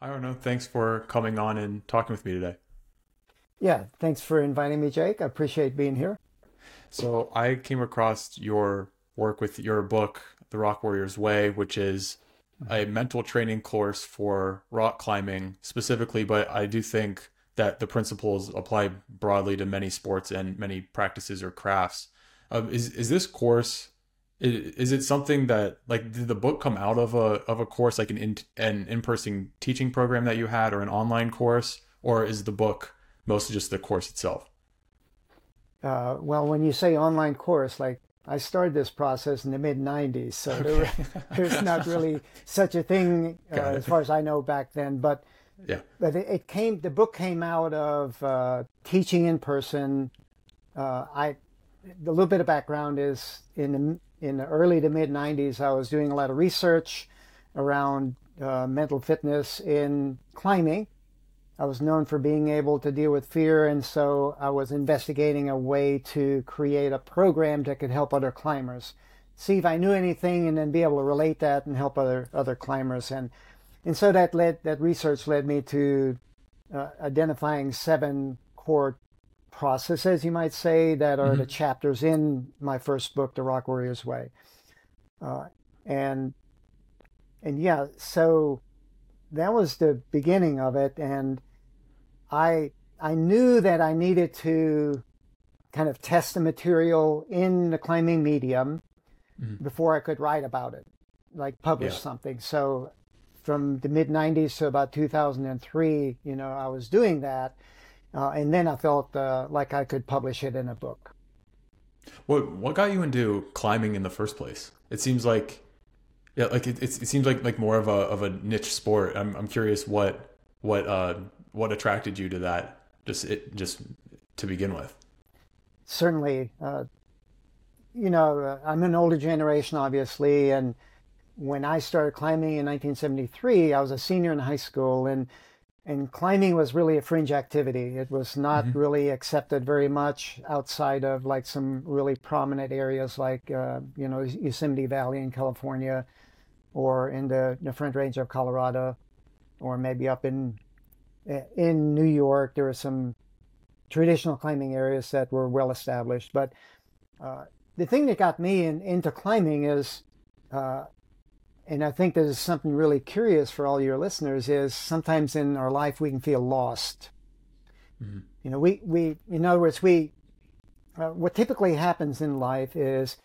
I don't know. Thanks for coming on and talking with me today. Yeah, thanks for inviting me, Jake. I appreciate being here. So I came across your work with your book, The Rock Warrior's Way, which is a mental training course for rock climbing specifically, but I do think that the principles apply broadly to many sports and many practices or crafts. Uh, is is this course is, it something that like did the book come out of a of a course like an in, an in person teaching program that you had or an online course, or is the book mostly just the course itself? Uh, well, when you say online course, like I started this process in the mid 90s, so okay. there, there's not really such a thing uh, as far as I know back then. But yeah, but it, it came. The book came out of uh, teaching in person. Uh, I a little bit of background is in the, in the early to mid 90s, I was doing a lot of research around uh, mental fitness in climbing I was known for being able to deal with fear, and so I was investigating a way to create a program that could help other climbers. See if I knew anything, and then be able to relate that and help other other climbers. And and so that led that research led me to uh, identifying seven core processes, you might say, that are mm-hmm. the chapters in my first book, The Rock Warrior's Way. Uh, and and yeah, so that was the beginning of it, and I I knew that I needed to kind of test the material in the climbing medium mm-hmm. before I could write about it, like publish yeah. something. So from the mid 90s to about 2003, you know, I was doing that. Uh, and then I felt uh, like I could publish it in a book. What what got you into climbing in the first place? It seems like, yeah, like it, it, seems like like more of a of a niche sport. I'm I'm curious what what uh what attracted you to that just it just to begin with certainly uh, you know uh, i'm an older generation obviously and when i started climbing in 1973 i was a senior in high school and and climbing was really a fringe activity it was not mm-hmm. really accepted very much outside of like some really prominent areas like uh, you know yosemite valley in california or in the, the front range of colorado or maybe up in in New York, there were some traditional climbing areas that were well established. But uh, the thing that got me in, into climbing is, uh, and I think there's something really curious for all your listeners, is sometimes in our life we can feel lost. Mm-hmm. You know, we, we, in other words, we, uh, what typically happens in life is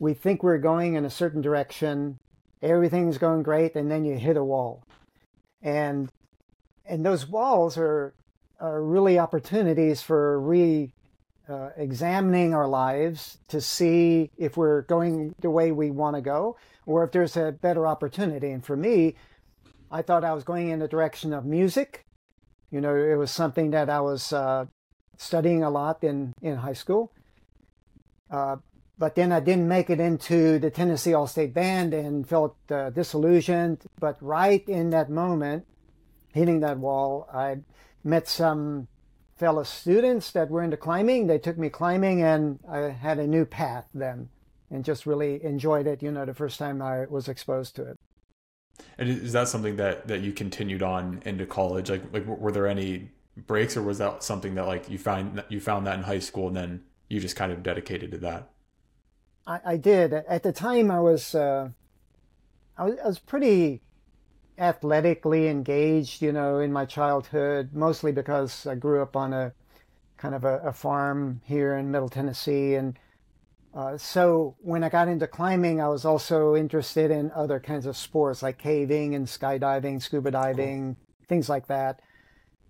we think we're going in a certain direction, everything's going great, and then you hit a wall. And and those walls are are really opportunities for re uh, examining our lives to see if we're going the way we want to go or if there's a better opportunity. And for me, I thought I was going in the direction of music. You know, it was something that I was uh, studying a lot in, in high school. Uh, but then I didn't make it into the Tennessee All State Band and felt uh, disillusioned. But right in that moment, hitting that wall. I met some fellow students that were into climbing. They took me climbing, and I had a new path then, and just really enjoyed it. You know, the first time I was exposed to it. And is that something that that you continued on into college? Like, like were there any breaks, or was that something that like you found you found that in high school, and then you just kind of dedicated to that? I, I did. At the time, I was uh, I was I was pretty athletically engaged, you know, in my childhood, mostly because I grew up on a kind of a, a farm here in Middle Tennessee. And uh, so when I got into climbing, I was also interested in other kinds of sports like caving and skydiving, scuba diving, cool. things like that.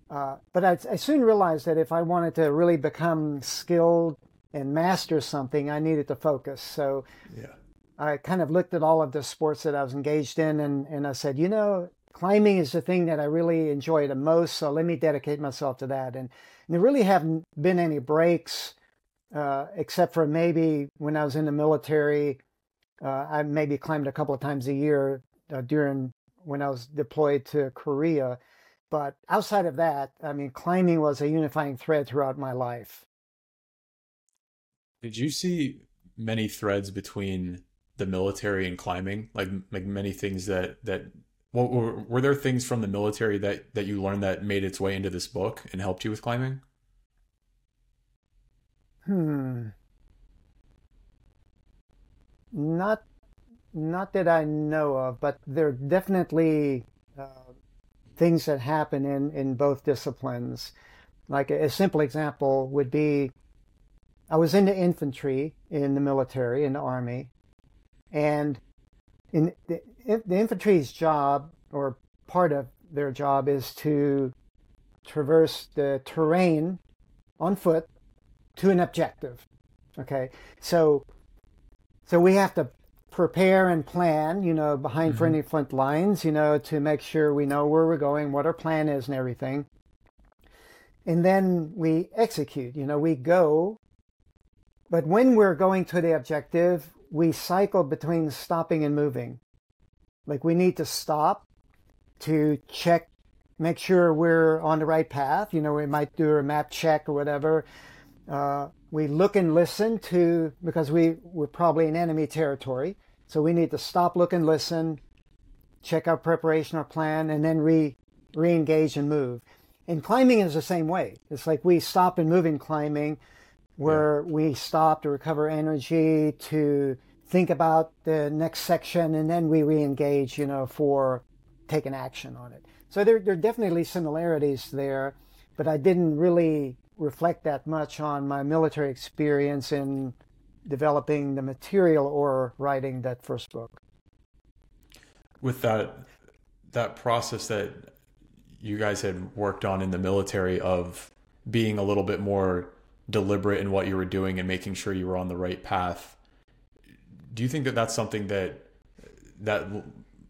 Uh, but I, I soon realized that if I wanted to really become skilled and master something, I needed to focus. So yeah. I kind of looked at all of the sports that I was engaged in and, and I said, you know, climbing is the thing that I really enjoy the most. So let me dedicate myself to that. And, and there really haven't been any breaks, uh, except for maybe when I was in the military. Uh, I maybe climbed a couple of times a year uh, during when I was deployed to Korea. But outside of that, I mean, climbing was a unifying thread throughout my life. Did you see many threads between the military and climbing like like many things that that what were, were there things from the military that that you learned that made its way into this book and helped you with climbing? Hmm. Not not that I know of, but there are definitely uh, things that happen in, in both disciplines. Like a, a, simple example would be I was in the infantry in the military, in the army, and in the, the infantry's job, or part of their job, is to traverse the terrain on foot to an objective. Okay, so so we have to prepare and plan, you know, behind mm-hmm. friendly front lines, you know, to make sure we know where we're going, what our plan is, and everything. And then we execute, you know, we go. But when we're going to the objective, we cycle between stopping and moving. Like we need to stop to check, make sure we're on the right path. You know, we might do a map check or whatever. Uh, we look and listen to because we we're probably in enemy territory so we need to stop, look, and listen, check our preparation, our plan, and then re re-engage and move. And climbing is the same way. It's like we stop and move in climbing, where yeah. we stop to recover energy, to think about the next section, and then we re-engage, you know, for taking action on it. So there, there are definitely similarities there, but I didn't really reflect that much on my military experience in developing the material or writing that first book. With that that process that you guys had worked on in the military of being a little bit more deliberate in what you were doing and making sure you were on the right path. Do you think that that's something that that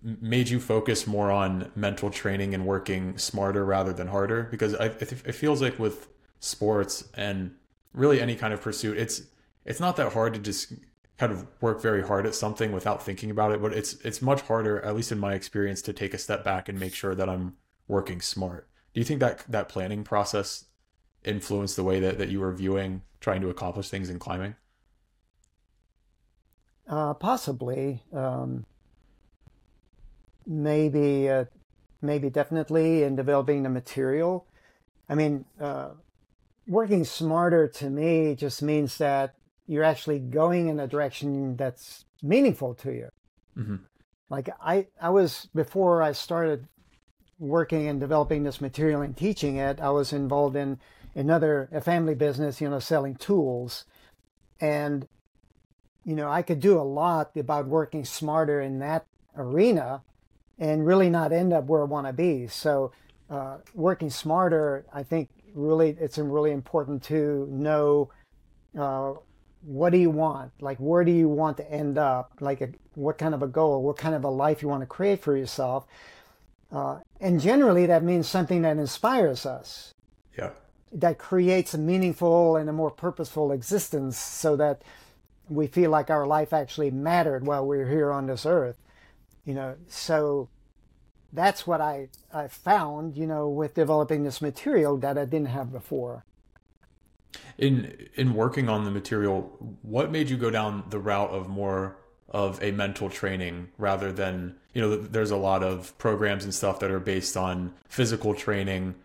made you focus more on mental training and working smarter rather than harder? Because I, it feels like with sports and really any kind of pursuit, it's it's not that hard to just kind of work very hard at something without thinking about it, but it's it's much harder, at least in my experience, to take a step back and make sure that I'm working smart. Do you think that that planning process influenced the way that, that you were viewing trying to accomplish things in climbing? Uh, possibly. Um, maybe, uh, maybe definitely in developing the material. I mean, uh, working smarter to me just means that you're actually going in a direction that's meaningful to you. Mm-hmm. Like I, I was before I started working and developing this material and teaching it. I was involved in another a family business, you know, selling tools, and you know I could do a lot about working smarter in that arena, and really not end up where I want to be. So, uh, working smarter, I think, really it's really important to know. Uh, what do you want? Like, where do you want to end up? Like, a, what kind of a goal? What kind of a life you want to create for yourself? Uh, and generally, that means something that inspires us. Yeah. That creates a meaningful and a more purposeful existence so that we feel like our life actually mattered while we we're here on this earth. You know, so that's what I, I found, you know, with developing this material that I didn't have before in in working on the material what made you go down the route of more of a mental training rather than you know there's a lot of programs and stuff that are based on physical training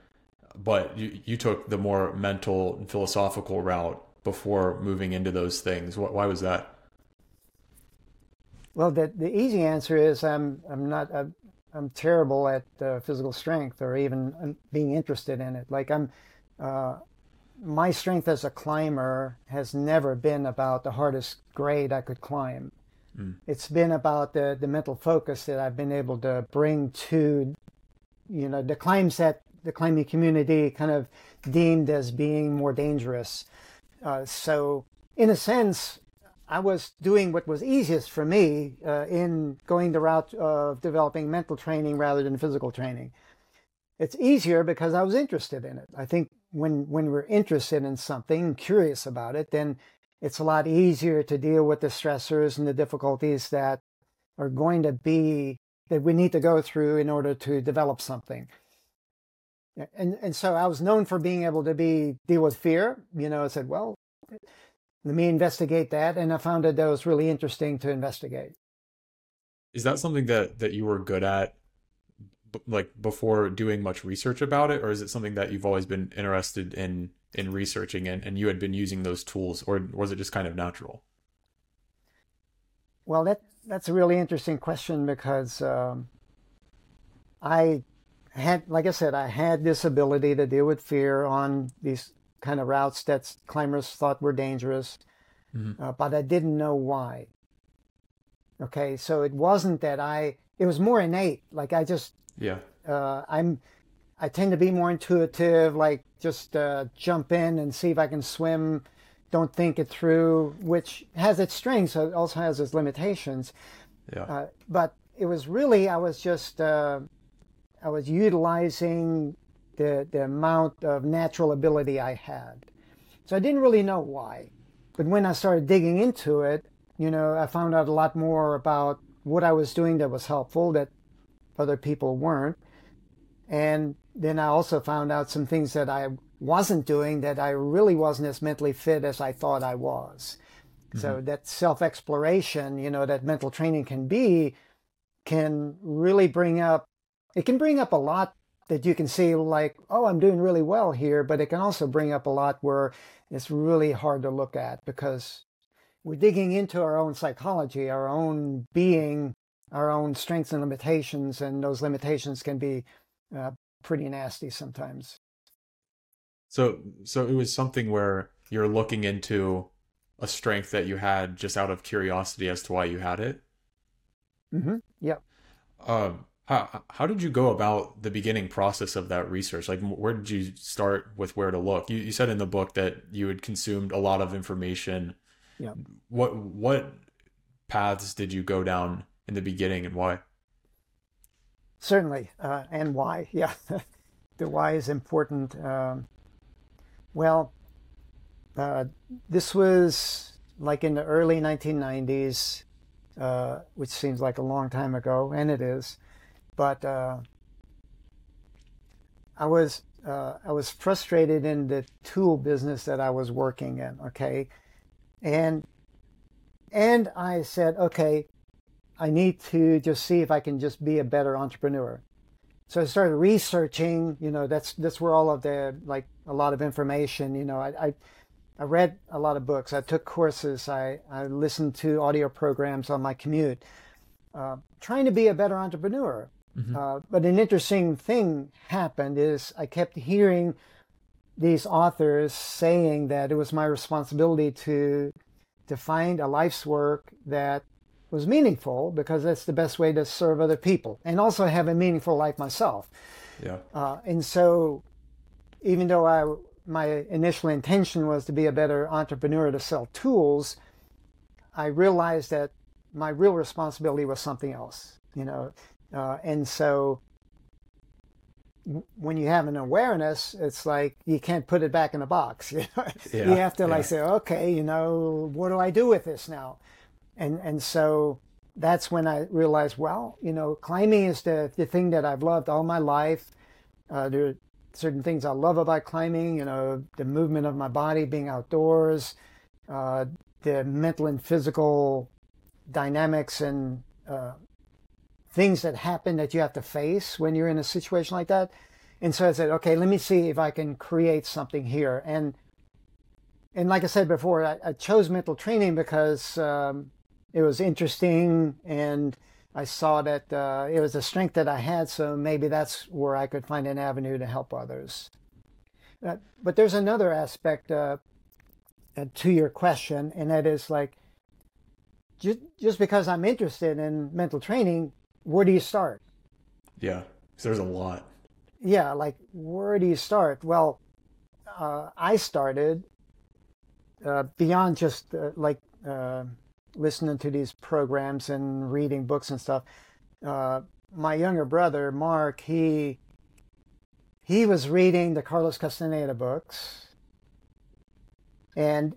but you, you took the more mental and philosophical route before moving into those things why was that well the, the easy answer is i'm i'm not i'm, I'm terrible at uh, physical strength or even um, being interested in it like i'm uh, my strength as a climber has never been about the hardest grade I could climb. Mm. It's been about the, the mental focus that I've been able to bring to, you know, the climbs that the climbing community kind of deemed as being more dangerous. Uh, so, in a sense, I was doing what was easiest for me uh, in going the route of developing mental training rather than physical training. It's easier because I was interested in it. I think when when we're interested in something, curious about it, then it's a lot easier to deal with the stressors and the difficulties that are going to be that we need to go through in order to develop something. And and so I was known for being able to be deal with fear. You know, I said, well, let me investigate that, and I found that that was really interesting to investigate. Is that something that that you were good at b- like before doing much research about it, or is it something that you've always been interested in in researching and, and you had been using those tools, or was it just kind of natural? Well, that that's a really interesting question because um, I had, like I said, I had this ability to deal with fear on these kind of routes that climbers thought were dangerous, mm-hmm. uh, but I didn't know why. Okay, so it wasn't that I. It was more innate. Like I just. Yeah. Uh, I'm. I tend to be more intuitive. Like just uh, jump in and see if I can swim. Don't think it through, which has its strengths. It also has its limitations. Yeah. Uh, but it was really I was just uh, I was utilizing the the amount of natural ability I had. So I didn't really know why. But when I started digging into it, you know, I found out a lot more about what I was doing that was helpful that other people weren't. And then I also found out some things that I wasn't doing that I really wasn't as mentally fit as I thought I was. Mm-hmm. So that self exploration, you know, that mental training can be, can really bring up, it can bring up a lot that you can see like, oh, I'm doing really well here, but it can also bring up a lot where it's really hard to look at because we're digging into our own psychology, our own being, our own strengths and limitations, and those limitations can be uh, pretty nasty sometimes. So, so it was something where you're looking into a strength that you had just out of curiosity as to why you had it. Mm-hmm. Yep. Um, how how did you go about the beginning process of that research? Like, where did you start with where to look? You you said in the book that you had consumed a lot of information. Yeah. What what paths did you go down in the beginning, and why? Certainly, uh, and why? Yeah, the why is important. Um, well, uh, this was like in the early 1990s, uh, which seems like a long time ago, and it is. But uh, I was uh, I was frustrated in the tool business that I was working in. Okay, and and I said, okay, I need to just see if I can just be a better entrepreneur. So I started researching. You know, that's that's where all of the like a lot of information. You know, I, I I read a lot of books. I took courses. I, I listened to audio programs on my commute, uh, trying to be a better entrepreneur. Mm-hmm. Uh, but an interesting thing happened is I kept hearing these authors saying that it was my responsibility to to find a life's work that was meaningful because that's the best way to serve other people and also have a meaningful life myself. Yeah. Uh, and so, even though I my initial intention was to be a better entrepreneur to sell tools, I realized that my real responsibility was something else, you know. Uh, and so when you have an awareness, it's like you can't put it back in a box. You, know? yeah, you have to like say, okay, you know, what do I do with this now? And and so that's when I realized, well, you know, climbing is the, the thing that I've loved all my life. Uh, there are certain things I love about climbing, you know, the movement of my body, being outdoors, uh, the mental and physical dynamics and uh, things that happen that you have to face when you're in a situation like that. And so I said, okay, let me see if I can create something here. And and like I said before, I, I chose mental training because um, it was interesting and I saw that uh, it was a strength that I had, so maybe that's where I could find an avenue to help others. Uh, but there's another aspect uh, uh to your question, and that is like, just, just because I'm interested in mental training, where do you start? Yeah, because there's a lot. Yeah, like where do you start? Well, uh, I started uh, beyond just like listening to these programs and reading books and stuff. Uh, my younger brother Mark, he he was reading the Carlos Castaneda books, and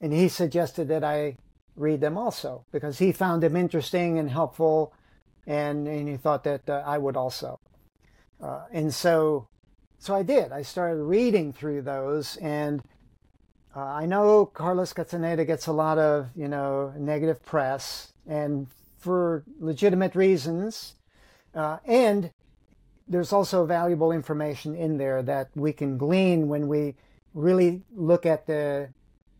and he suggested that I read them also because he found them interesting and helpful, and and he thought that uh, I would also. Uh, and so so I did. I started reading through those and uh, I know Carlos Castaneda gets a lot of, you know, negative press, and for legitimate reasons. Uh, and there's also valuable information in there that we can glean when we really look at the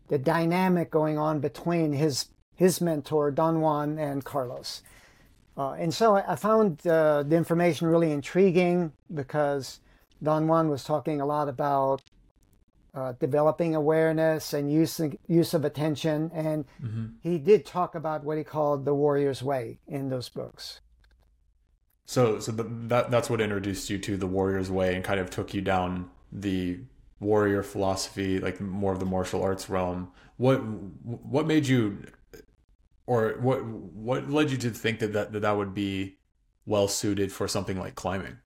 the dynamic going on between his his mentor Don Juan and Carlos. Uh, and so I, I found uh, the information really intriguing because Don Juan was talking a lot about uh, developing awareness and use use of attention, and mm-hmm. he did talk about what he called the warrior's way in those books. So, so that that's what introduced you to the warrior's way and kind of took you down the warrior philosophy, like more of the martial arts realm. What what made you, or what what led you to think that that that, that would be well suited for something like climbing?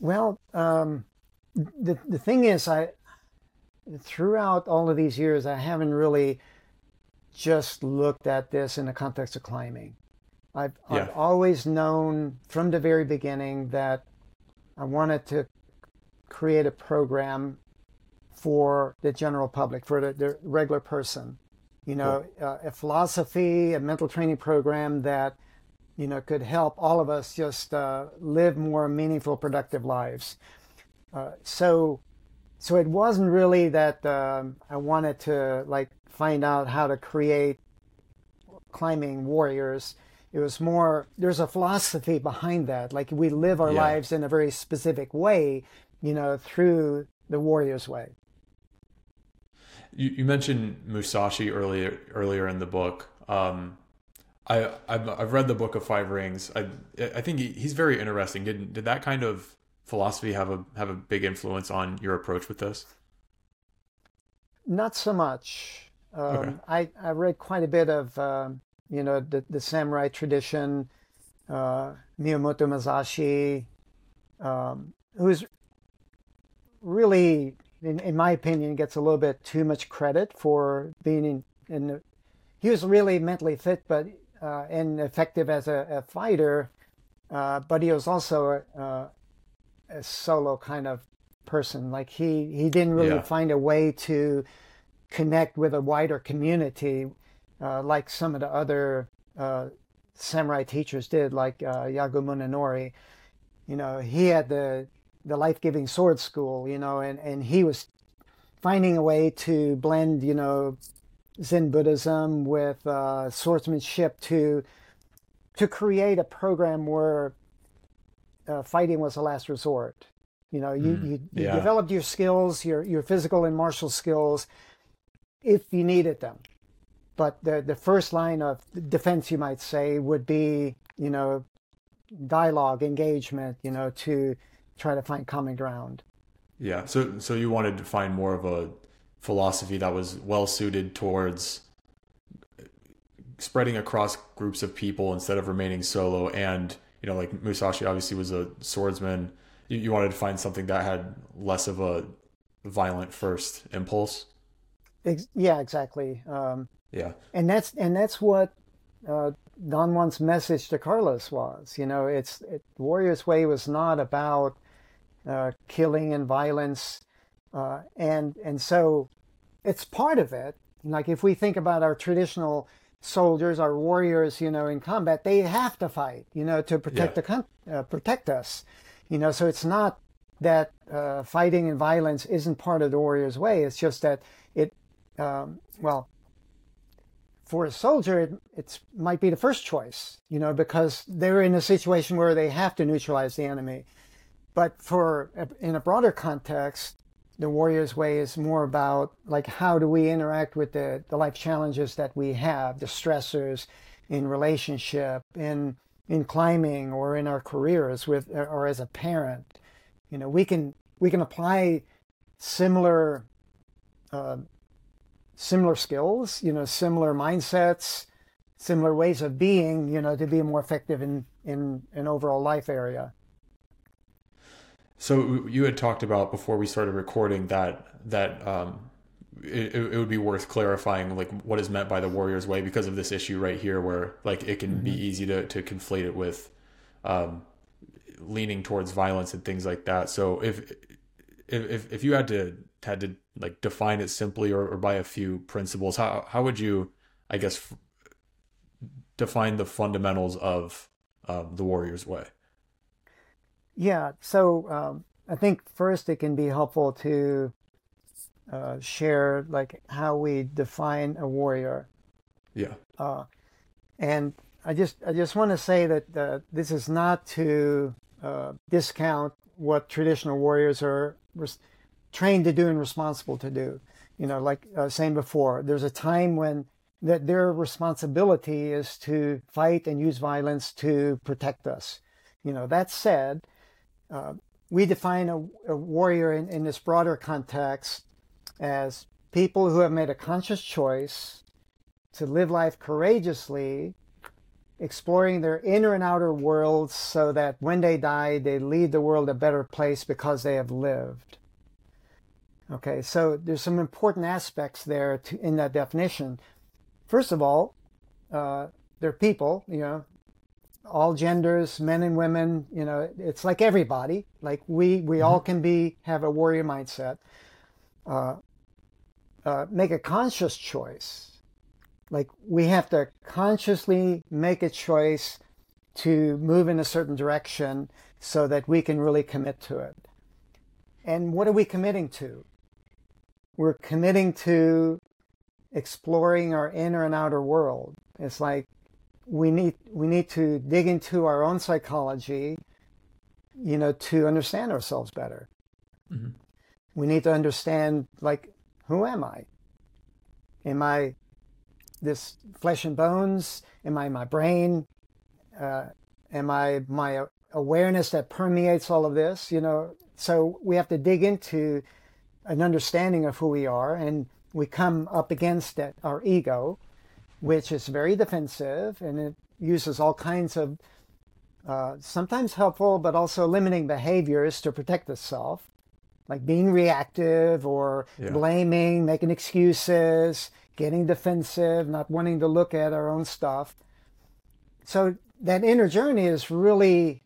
Well, um, the the thing is, I throughout all of these years, I haven't really just looked at this in the context of climbing. I've, yeah. I've always known from the very beginning that I wanted to create a program for the general public, for the, the regular person. You know, cool. uh, a philosophy, a mental training program that, you know, could help all of us just uh, live more meaningful, productive lives. Uh, so, so it wasn't really that um, I wanted to like find out how to create climbing warriors. It was more there's a philosophy behind that. Like we live our yeah. lives in a very specific way, you know, through the warrior's way. You, you mentioned Musashi earlier earlier in the book. Um, I I've, I've read the book of Five Rings. I I think he, he's very interesting. Did did that kind of philosophy have a have a big influence on your approach with this? Not so much. Um, okay. I I read quite a bit of um, you know the the samurai tradition, uh, Miyamoto Musashi, um, who's really, in, in my opinion, gets a little bit too much credit for being in. in the, he was really mentally fit, but uh, and effective as a, a fighter, uh, but he was also uh, a solo kind of person. Like he he didn't really yeah. find a way to connect with a wider community, uh, like some of the other uh, samurai teachers did, like uh, Yagyu Munenori. You know, he had the the life giving sword school. You know, and and he was finding a way to blend, you know, Zen Buddhism with uh, swordsmanship to to create a program where uh, fighting was a last resort. You know, you, mm, you, you yeah. developed your skills, your, your physical and martial skills, if you needed them. But the, the first line of defense, you might say, would be, you know, dialogue, engagement, you know, to try to find common ground. Yeah. So, so you wanted to find more of a philosophy that was well suited towards spreading across groups of people instead of remaining solo and you know, like Musashi obviously was a swordsman. You, you wanted to find something that had less of a violent first impulse. Yeah, exactly. Um, yeah, and that's and that's what uh, Don Juan's message to Carlos was. You know, it's it, Warrior's Way was not about uh, killing and violence, uh, and and so it's part of it. Like if we think about our traditional soldiers, our warriors, you know, in combat, they have to fight, you know, to protect yeah. the uh, protect us, you know. So it's not that uh, fighting and violence isn't part of the warrior's way. It's just that it, um, well, for a soldier, it it's, might be the first choice, you know, because they're in a situation where they have to neutralize the enemy. But for in a broader context, the warrior's way is more about like how do we interact with the, the life challenges that we have the stressors in relationship in in climbing or in our careers with or as a parent. You know we can we can apply similar uh, similar skills you know similar mindsets similar ways of being you know to be more effective in in an overall life area so you had talked about before we started recording that that um, it, it, would be worth clarifying like what is meant by the warrior's way because of this issue right here where like it can mm-hmm. be easy to, to conflate it with um, leaning towards violence and things like that. So if if if you had to had to like define it simply or, or by a few principles, how how would you I guess f- define the fundamentals of um, the warrior's way? Yeah. So um, I think first it can be helpful to uh, share like how we define a warrior. Yeah. Uh, and I just I just want to say that uh, this is not to uh, discount what traditional warriors are res- trained to do and responsible to do. You know, like I was saying before, there's a time when that their responsibility is to fight and use violence to protect us. You know, that said, uh, we define a, a warrior in, in this broader context as people who have made a conscious choice to live life courageously, exploring their inner and outer worlds so that when they die, they leave the world a better place because they have lived. Okay, so there's some important aspects there to, in that definition. First of all, uh, they're people, you know, all genders, men and women, you know, it's like everybody. Like we, we all can be, have a warrior mindset. Uh, uh, make a conscious choice. Like we have to consciously make a choice to move in a certain direction so that we can really commit to it. And what are we committing to? We're committing to exploring our inner and outer world. It's like we need we need to dig into our own psychology, you know, to understand ourselves better. Mm-hmm. We need to understand like who am I? Am I this flesh and bones? Am I my brain? Uh, am I my awareness that permeates all of this? You know, so we have to dig into an understanding of who we are, and we come up against it, our ego, which is very defensive and it uses all kinds of uh, sometimes helpful but also limiting behaviors to protect itself like being reactive or yeah. blaming, making excuses, getting defensive, not wanting to look at our own stuff. So that inner journey is really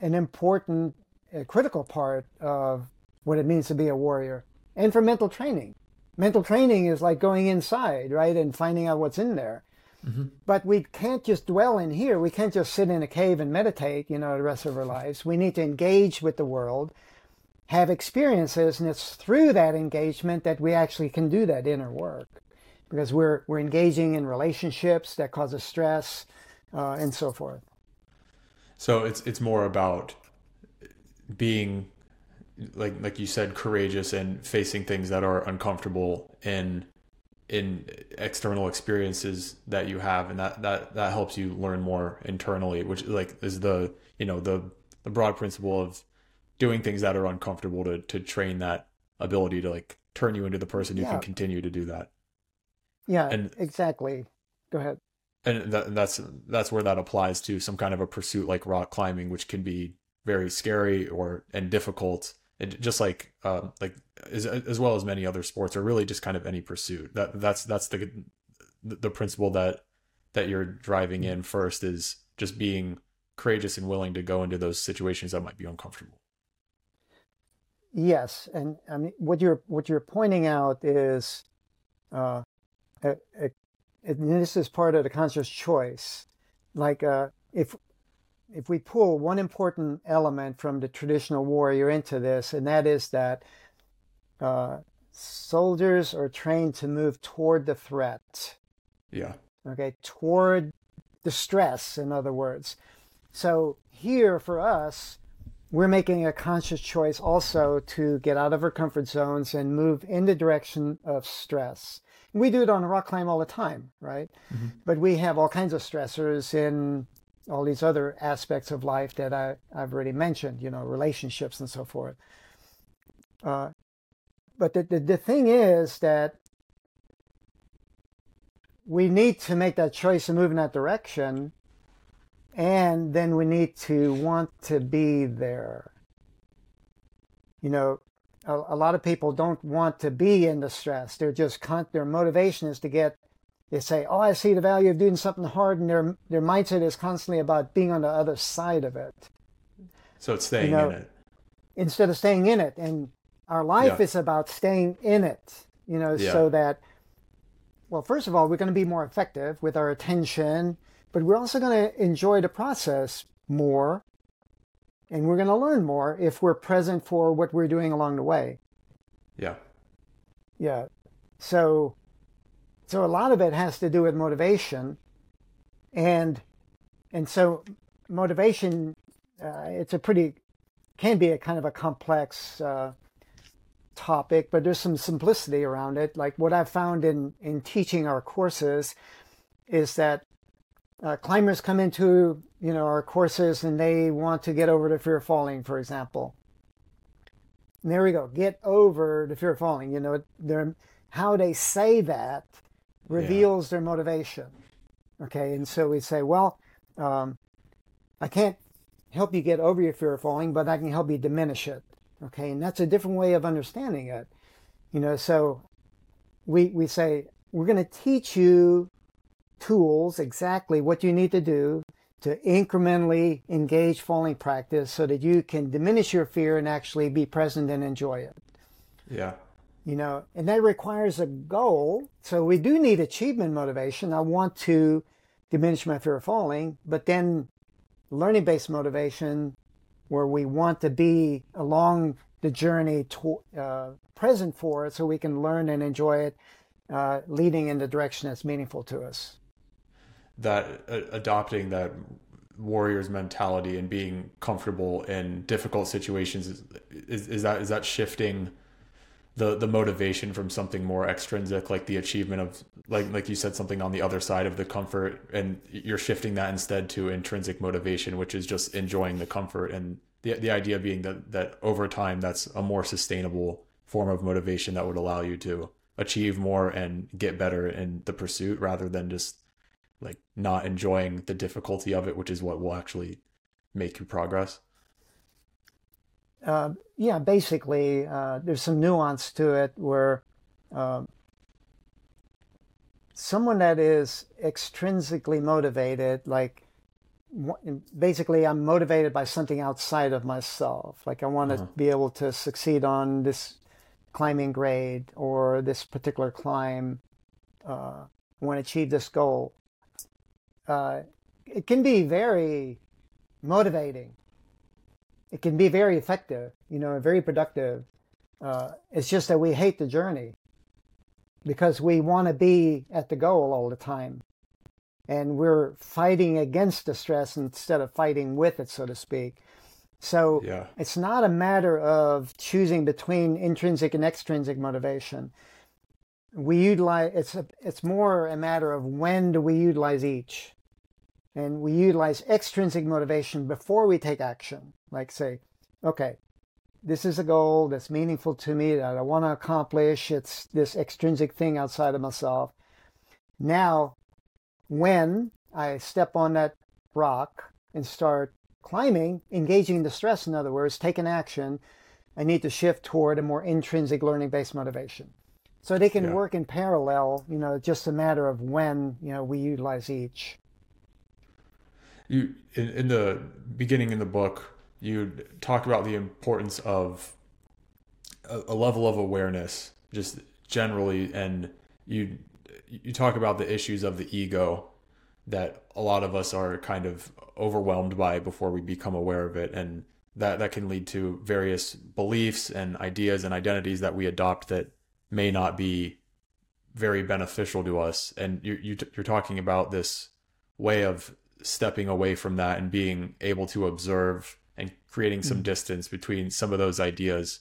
an important, a critical part of what it means to be a warrior and for mental training. Mental training is like going inside, right, and finding out what's in there. Mm-hmm. But we can't just dwell in here. We can't just sit in a cave and meditate, you know, the rest of our lives. We need to engage with the world have experiences, and it's through that engagement that we actually can do that inner work because we're we're engaging in relationships that causes stress uh, and so forth. So it's it's more about being like like you said courageous and facing things that are uncomfortable in in external experiences that you have and that that that helps you learn more internally which like is the you know the the broad principle of doing things that are uncomfortable to to train that ability to like turn you into the person who yeah. can continue to do that. Yeah, and exactly. Go ahead. And that, that's that's where that applies to some kind of a pursuit like rock climbing, which can be very scary or and difficult, and just like uh, like as, as well as many other sports, or really just kind of any pursuit. That that's that's the the principle that that you're driving in first is just being courageous and willing to go into those situations that might be uncomfortable. Yes, and I mean what you're what you're pointing out is, uh, a, a, this is part of the conscious choice. Like uh, if if we pull one important element from the traditional warrior into this, and that is that uh, soldiers are trained to move toward the threat. Yeah. Okay, toward the stress. In other words, so here for us we're making a conscious choice also to get out of our comfort zones and move in the direction of stress. We do it on a rock climb all the time, right? Mm-hmm. But we have all kinds of stressors in all these other aspects of life that I, I've already mentioned, you know, relationships and so forth. Uh, but the, the, the thing is that we need to make that choice and move in that direction and then we need to want to be there. You know, a, a lot of people don't want to be in the stress. They're just, con- their motivation is to get, they say, oh, I see the value of doing something hard, and their, their mindset is constantly about being on the other side of it. So it's staying you know, in it. Instead of staying in it. And our life yeah. is about staying in it, you know, yeah. so that, well, first of all, we're going to be more effective with our attention but we're also going to enjoy the process more and we're going to learn more if we're present for what we're doing along the way. Yeah. Yeah. So, so a lot of it has to do with motivation, and and so motivation, uh, it's a pretty can be a kind of a complex uh, topic, but there's some simplicity around it. Like what I've found in in teaching our courses is that uh, climbers come into you know our courses and they want to get over the fear of falling, for example. And there we go. Get over the fear of falling. You know, how they say that reveals yeah. their motivation. Okay, and so we say, well, um, I can't help you get over your fear of falling, but I can help you diminish it. Okay, and that's a different way of understanding it. You know, so we we say we're going to teach you tools exactly what you need to do to incrementally engage falling practice so that you can diminish your fear and actually be present and enjoy it. Yeah. You know, and that requires a goal. So we do need achievement motivation. I want to diminish my fear of falling, but then learning based motivation where we want to be along the journey to, uh, present for it so we can learn and enjoy it, uh, leading in the direction that's meaningful to us. That uh, adopting that warrior's mentality and being comfortable in difficult situations is, is, is that is that shifting the the motivation from something more extrinsic like the achievement of like like you said something on the other side of the comfort and you're shifting that instead to intrinsic motivation which is just enjoying the comfort. And the the idea being that that over time that's a more sustainable form of motivation that would allow you to achieve more and get better in the pursuit rather than just like not enjoying the difficulty of it which is what will actually make you progress uh, yeah, basically, uh, there's some nuance to it where uh, someone that is extrinsically motivated, like basically, I'm motivated by something outside of myself. Like I want to uh-huh. be able to succeed on this climbing grade or this particular climb. Uh, I want to achieve this goal. Uh, it can be very motivating it can be very effective, you know, very productive. Uh, it's just that we hate the journey because we want to be at the goal all the time. And we're fighting against the stress instead of fighting with it, so to speak. So yeah. it's not a matter of choosing between intrinsic and extrinsic motivation. We utilize it's a, it's more a matter of when do we utilize each. And we utilize extrinsic motivation before we take action. Like say, okay, this is a goal that's meaningful to me that I want to accomplish. It's this extrinsic thing outside of myself. Now, when I step on that rock and start climbing, engaging the stress, in other words, taking action, I need to shift toward a more intrinsic learning based motivation. So they can yeah. work in parallel, you know, just a matter of when, you know, we utilize each. You in, in the beginning in the book, you talk about the importance of a, a level of awareness just generally and you you talk about the issues of the ego that a lot of us are kind of overwhelmed by before we become aware of it and that that can lead to various beliefs and ideas and identities that we adopt that may not be very beneficial to us. And you, you you're talking about this way of stepping away from that and being able to observe and creating some mm. distance between some of those ideas.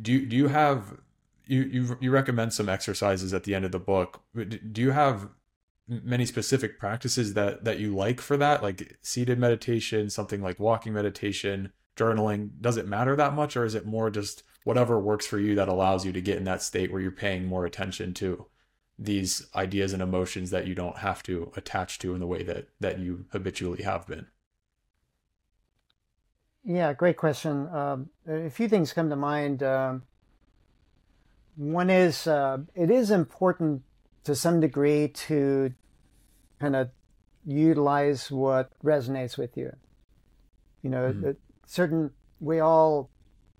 Do you, do you have you, you you recommend some exercises at the end of the book? Do you have many specific practices that that you like for that, like seated meditation, something like walking meditation, journaling? Does it matter that much, or is it more just whatever works for you that allows you to get in that state where you're paying more attention to these ideas and emotions that you don't have to attach to in the way that that you habitually have been? Yeah, great question. Um, a few things come to mind. Um, one is uh, it is important to some degree to kind of utilize what resonates with you. You know, mm-hmm. certain we all.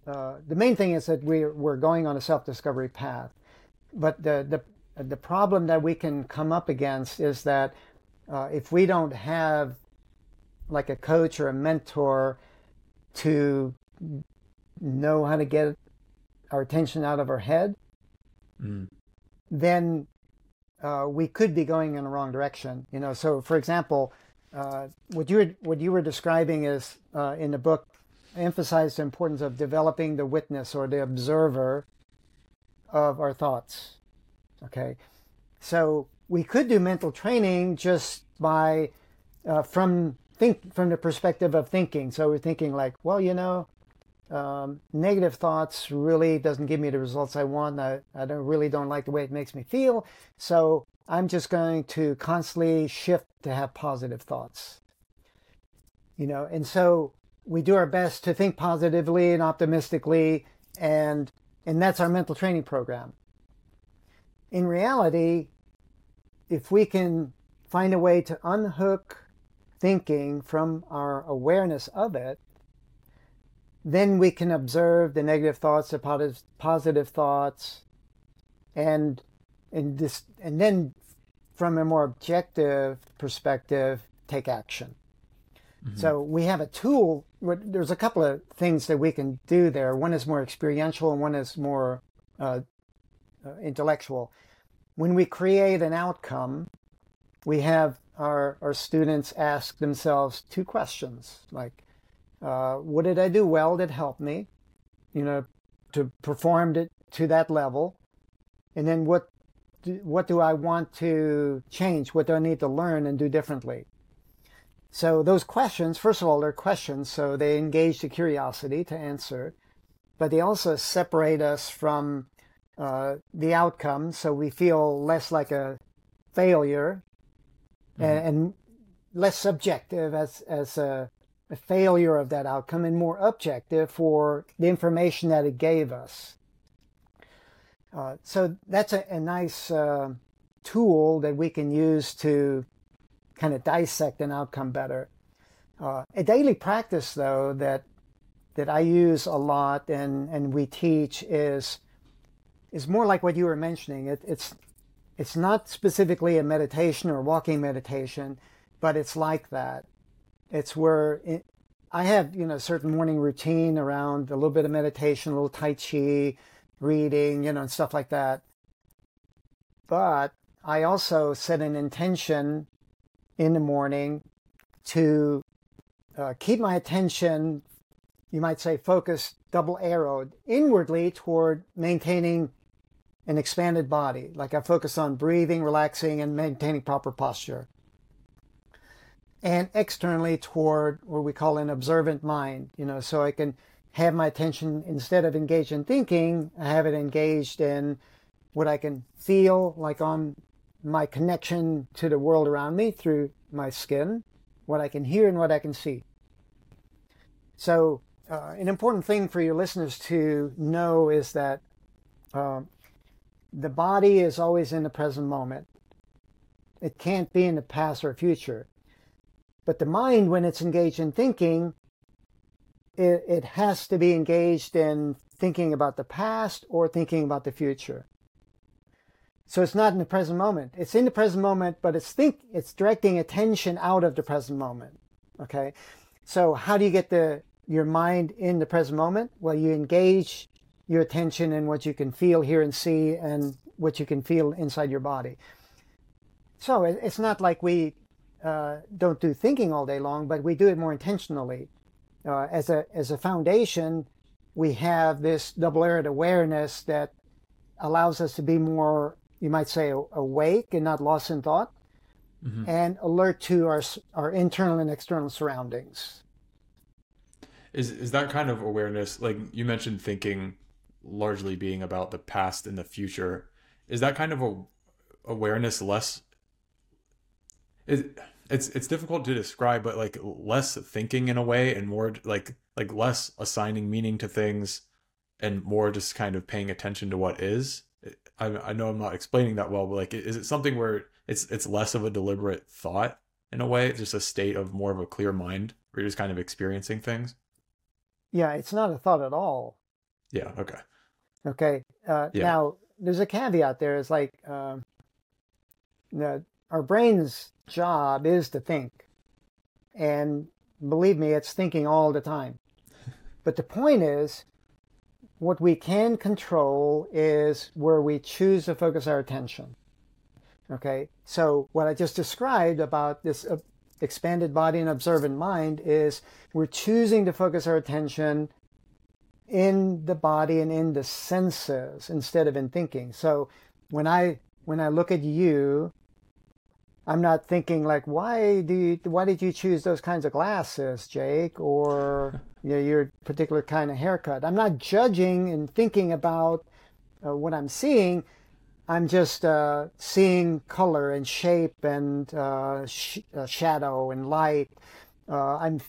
Uh, the main thing is that we we're going on a self discovery path, but the the the problem that we can come up against is that uh, if we don't have like a coach or a mentor to know how to get our attention out of our head, Mm. then uh, we could be going in the wrong direction. You know, so for example, uh, what you were what you were describing is uh, in the book emphasized the importance of developing the witness or the observer of our thoughts. Okay, so we could do mental training just by uh, from think from the perspective of thinking. So we're thinking like, well, you know, um, negative thoughts really doesn't give me the results I want. I, I don't really don't like the way it makes me feel. So I'm just going to constantly shift to have positive thoughts. You know, and so we do our best to think positively and optimistically, and and that's our mental training program. In reality, if we can find a way to unhook thinking from our awareness of it, then we can observe the negative thoughts, the positive, positive thoughts, and and this, and then from a more objective perspective, take action. Mm-hmm. So we have a tool. There's a couple of things that we can do there. One is more experiential, and one is more uh, uh, intellectual. When we create an outcome, we have our our students ask themselves two questions like uh, what did I do well that helped me, you know, to perform it to that level, and then what do, what do I want to change? What do I need to learn and do differently? So those questions, first of all, they're questions, so they engage the curiosity to answer, but they also separate us from uh, the outcome, so we feel less like a failure mm-hmm. and, and, less subjective as as a a failure of that outcome and more objective for the information that it gave us. Uh, so that's a, a nice uh, tool that we can use to kind of dissect an outcome better. Uh, a daily practice, though, that that I use a lot and, and we teach is is more like what you were mentioning. It, it's it's not specifically a meditation or walking meditation, but it's like that. It's where it, I have, you know, a certain morning routine around a little bit of meditation, a little Tai Chi, reading, you know, and stuff like that. But I also set an intention in the morning to uh, keep my attention, you might say, focused, double arrowed inwardly toward maintaining an expanded body. Like I focus on breathing, relaxing, and maintaining proper posture and externally toward what we call an observant mind, you know, so I can have my attention instead of engaged in thinking, I have it engaged in what I can feel like on my connection to the world around me through my skin, what I can hear and what I can see. So, uh, an important thing for your listeners to know is that uh, the body is always in the present moment. It can't be in the past or future. But the mind, when it's engaged in thinking, it, it has to be engaged in thinking about the past or thinking about the future. So it's not in the present moment. It's in the present moment, but it's think it's directing attention out of the present moment. Okay. So how do you get the your mind in the present moment? Well, you engage your attention in what you can feel, hear, and see, and what you can feel inside your body. So it's not like we uh, don't do thinking all day long, but we do it more intentionally. Uh, as a as a foundation, we have this double-layered awareness that allows us to be more, you might say, awake and not lost in thought, mm-hmm. and alert to our our internal and external surroundings. Is is that kind of awareness like you mentioned thinking largely being about the past and the future? Is that kind of a awareness less it, it's it's difficult to describe, but like less thinking in a way, and more like like less assigning meaning to things, and more just kind of paying attention to what is. I, I know I'm not explaining that well, but like, is it something where it's it's less of a deliberate thought in a way, just a state of more of a clear mind, where you're just kind of experiencing things? Yeah, it's not a thought at all. Yeah. Okay. Okay. Uh, yeah. Now, there's a caveat there. It's like, um, know, our brain's job is to think. And believe me, it's thinking all the time. But the point is, what we can control is where we choose to focus our attention. Okay, so what I just described about this uh, expanded body and observant mind is we're choosing to focus our attention in the body and in the senses instead of in thinking. So when I when I look at you, I'm not thinking like, why do you, why did you choose those kinds of glasses, Jake, or you know, your particular kind of haircut? I'm not judging and thinking about uh, what I'm seeing. I'm just uh, seeing color and shape and uh, sh- uh, shadow and light. Uh, I'm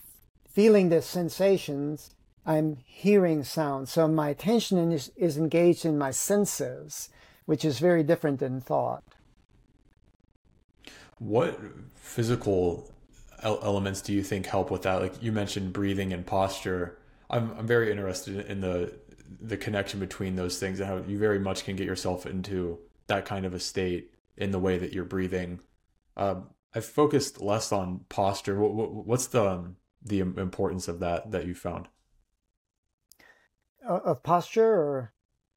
feeling the sensations. I'm hearing sound. So my attention is, is engaged in my senses, which is very different than thought. What physical elements do you think help with that? Like you mentioned breathing and posture. I'm, I'm very interested in the the connection between those things and how you very much can get yourself into that kind of a state in the way that you're breathing. Um, I've focused less on posture. What, what's the um, the importance of that that you found? Uh, of posture or,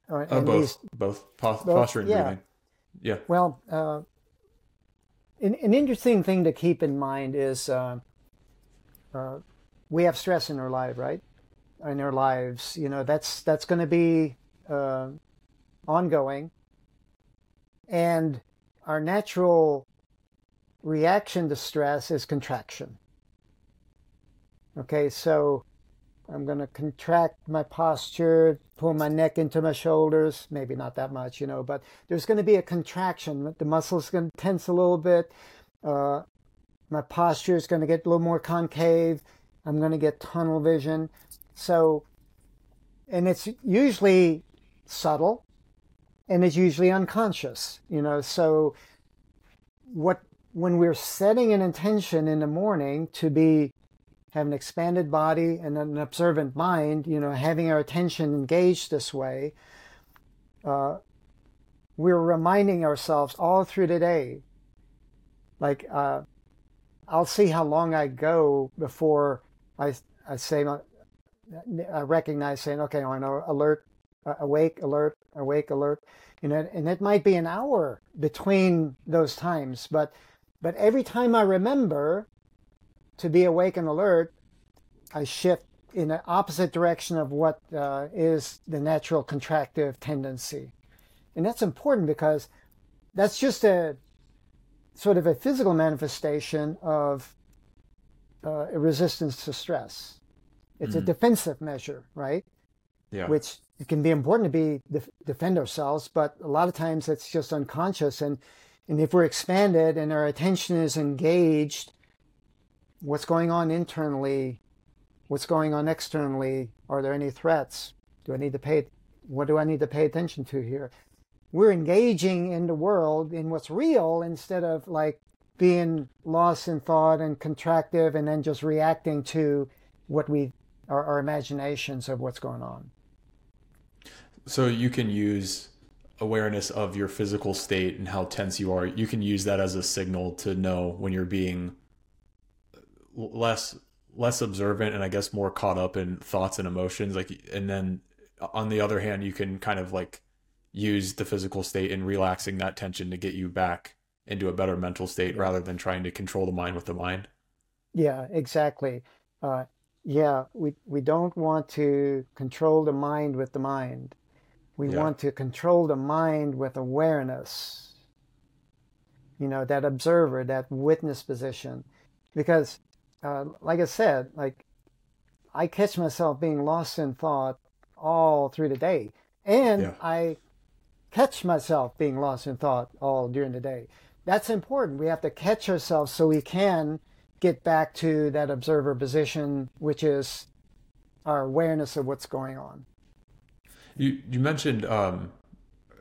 or uh, both, both, both, posture and yeah. breathing. Yeah. Well, uh, an, an, interesting thing to keep in mind is uh, uh, we have stress in our life, right? In our lives, you know, that's that's going to be uh, ongoing and our natural reaction to stress is contraction. Okay, so I'm going to contract my posture, pull my neck into my shoulders, maybe not that much, you know, but there's going to be a contraction. The muscles going to tense a little bit. Uh, my posture is going to get a little more concave. I'm going to get tunnel vision. So, and it's usually subtle and it's usually unconscious, you know. So what when we're setting an intention in the morning to be have an expanded body and an observant mind, you know, having our attention engaged this way, uh, we're reminding ourselves all through the day, like, uh, I'll see how long I go before I, I say, I recognize saying, okay, I'm alert uh, awake, alert, awake, alert. You know, and it might be an hour between those times, but but every time I remember to be awake and alert, I shift in the opposite direction of what uh, is the natural contractive tendency, and that's important because that's just a sort of a physical manifestation of uh, resistance to stress. It's mm-hmm. a defensive measure, right? Yeah. Which it can be important to be def- defend ourselves, but a lot of times it's just unconscious. And and if we're expanded and our attention is engaged, what's going on internally? What's going on externally? Are there any threats? Do I need to pay? What do I need to pay attention to here? We're engaging in the world in what's real instead of like being lost in thought and contractive and then just reacting to what we our, our imaginations of what's going on. So you can use awareness of your physical state and how tense you are. You can use that as a signal to know when you're being less less observant and I guess more caught up in thoughts and emotions like and then on the other hand you can kind of like use the physical state and relaxing that tension to get you back into a better mental state rather than trying to control the mind with the mind. Yeah, exactly. Uh, yeah, we we don't want to control the mind with the mind. We yeah. want to control the mind with awareness. You know, that observer, that witness position. Because, uh, like I said, like I catch myself being lost in thought all through the day. And yeah. I catch myself being lost in thought all during the day. That's important. We have to catch ourselves so we can get back to that observer position, which is our awareness of what's going on. You you mentioned um,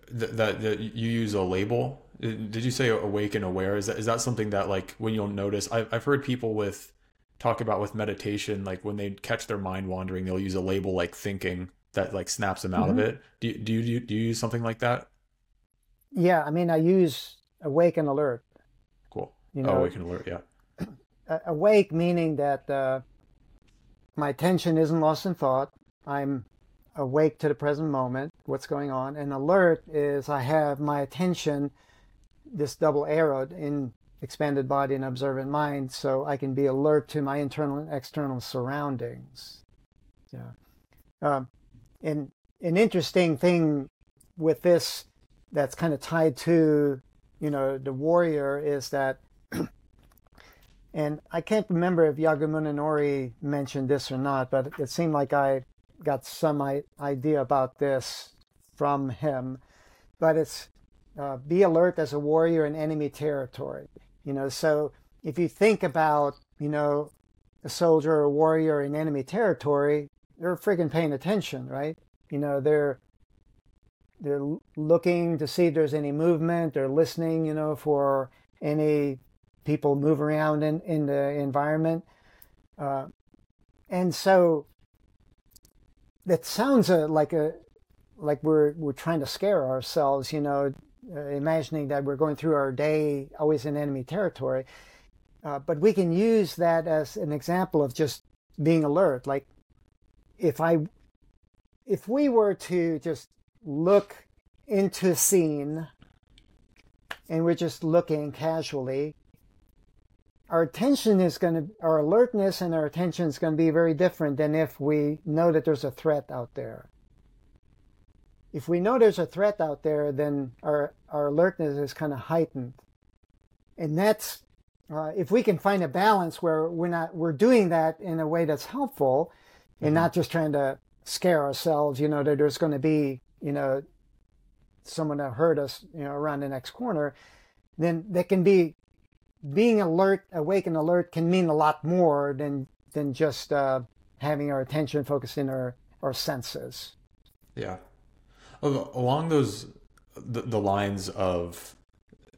th- that, that you use a label. Did you say awake and aware? Is that is that something that like when you'll notice? I've I've heard people with talk about with meditation, like when they catch their mind wandering, they'll use a label like thinking that like snaps them out mm-hmm. of it. Do you, do you do you use something like that? Yeah, I mean, I use awake and alert. Cool. You know, oh, awake and alert. Yeah. Awake meaning that uh, my attention isn't lost in thought I'm awake to the present moment, what's going on. And alert is I have my attention, this double arrowed in expanded body and observant mind, so I can be alert to my internal and external surroundings. Yeah. Um, and an interesting thing with this that's kind of tied to, you know, the warrior is that, and I can't remember if Yagyu Nori mentioned this or not, but it seemed like I got some idea about this from him. But it's uh, be alert as a warrior in enemy territory. You know, so if you think about, you know, a soldier or a warrior in enemy territory, they're freaking paying attention, right? You know, they're they're looking to see if there's any movement. They're listening, you know, for any people move around in, in the environment. Uh, and so that sounds uh, like a like we're we're trying to scare ourselves, you know, uh, imagining that we're going through our day always in enemy territory. Uh, but we can use that as an example of just being alert. Like if I, if we were to just look into a scene and we're just looking casually, our attention is going to, our alertness and our attention is going to be very different than if we know that there's a threat out there if we know there's a threat out there, then our, our alertness is kind of heightened. And that's, uh, if we can find a balance where we're not, we're doing that in a way that's helpful mm-hmm. and not just trying to scare ourselves, you know, that there's going to be, you know, someone that hurt us, you know, around the next corner, then that can be being alert, awake and alert can mean a lot more than, than just, uh, having our attention focused in our, our senses. Yeah along those the, the lines of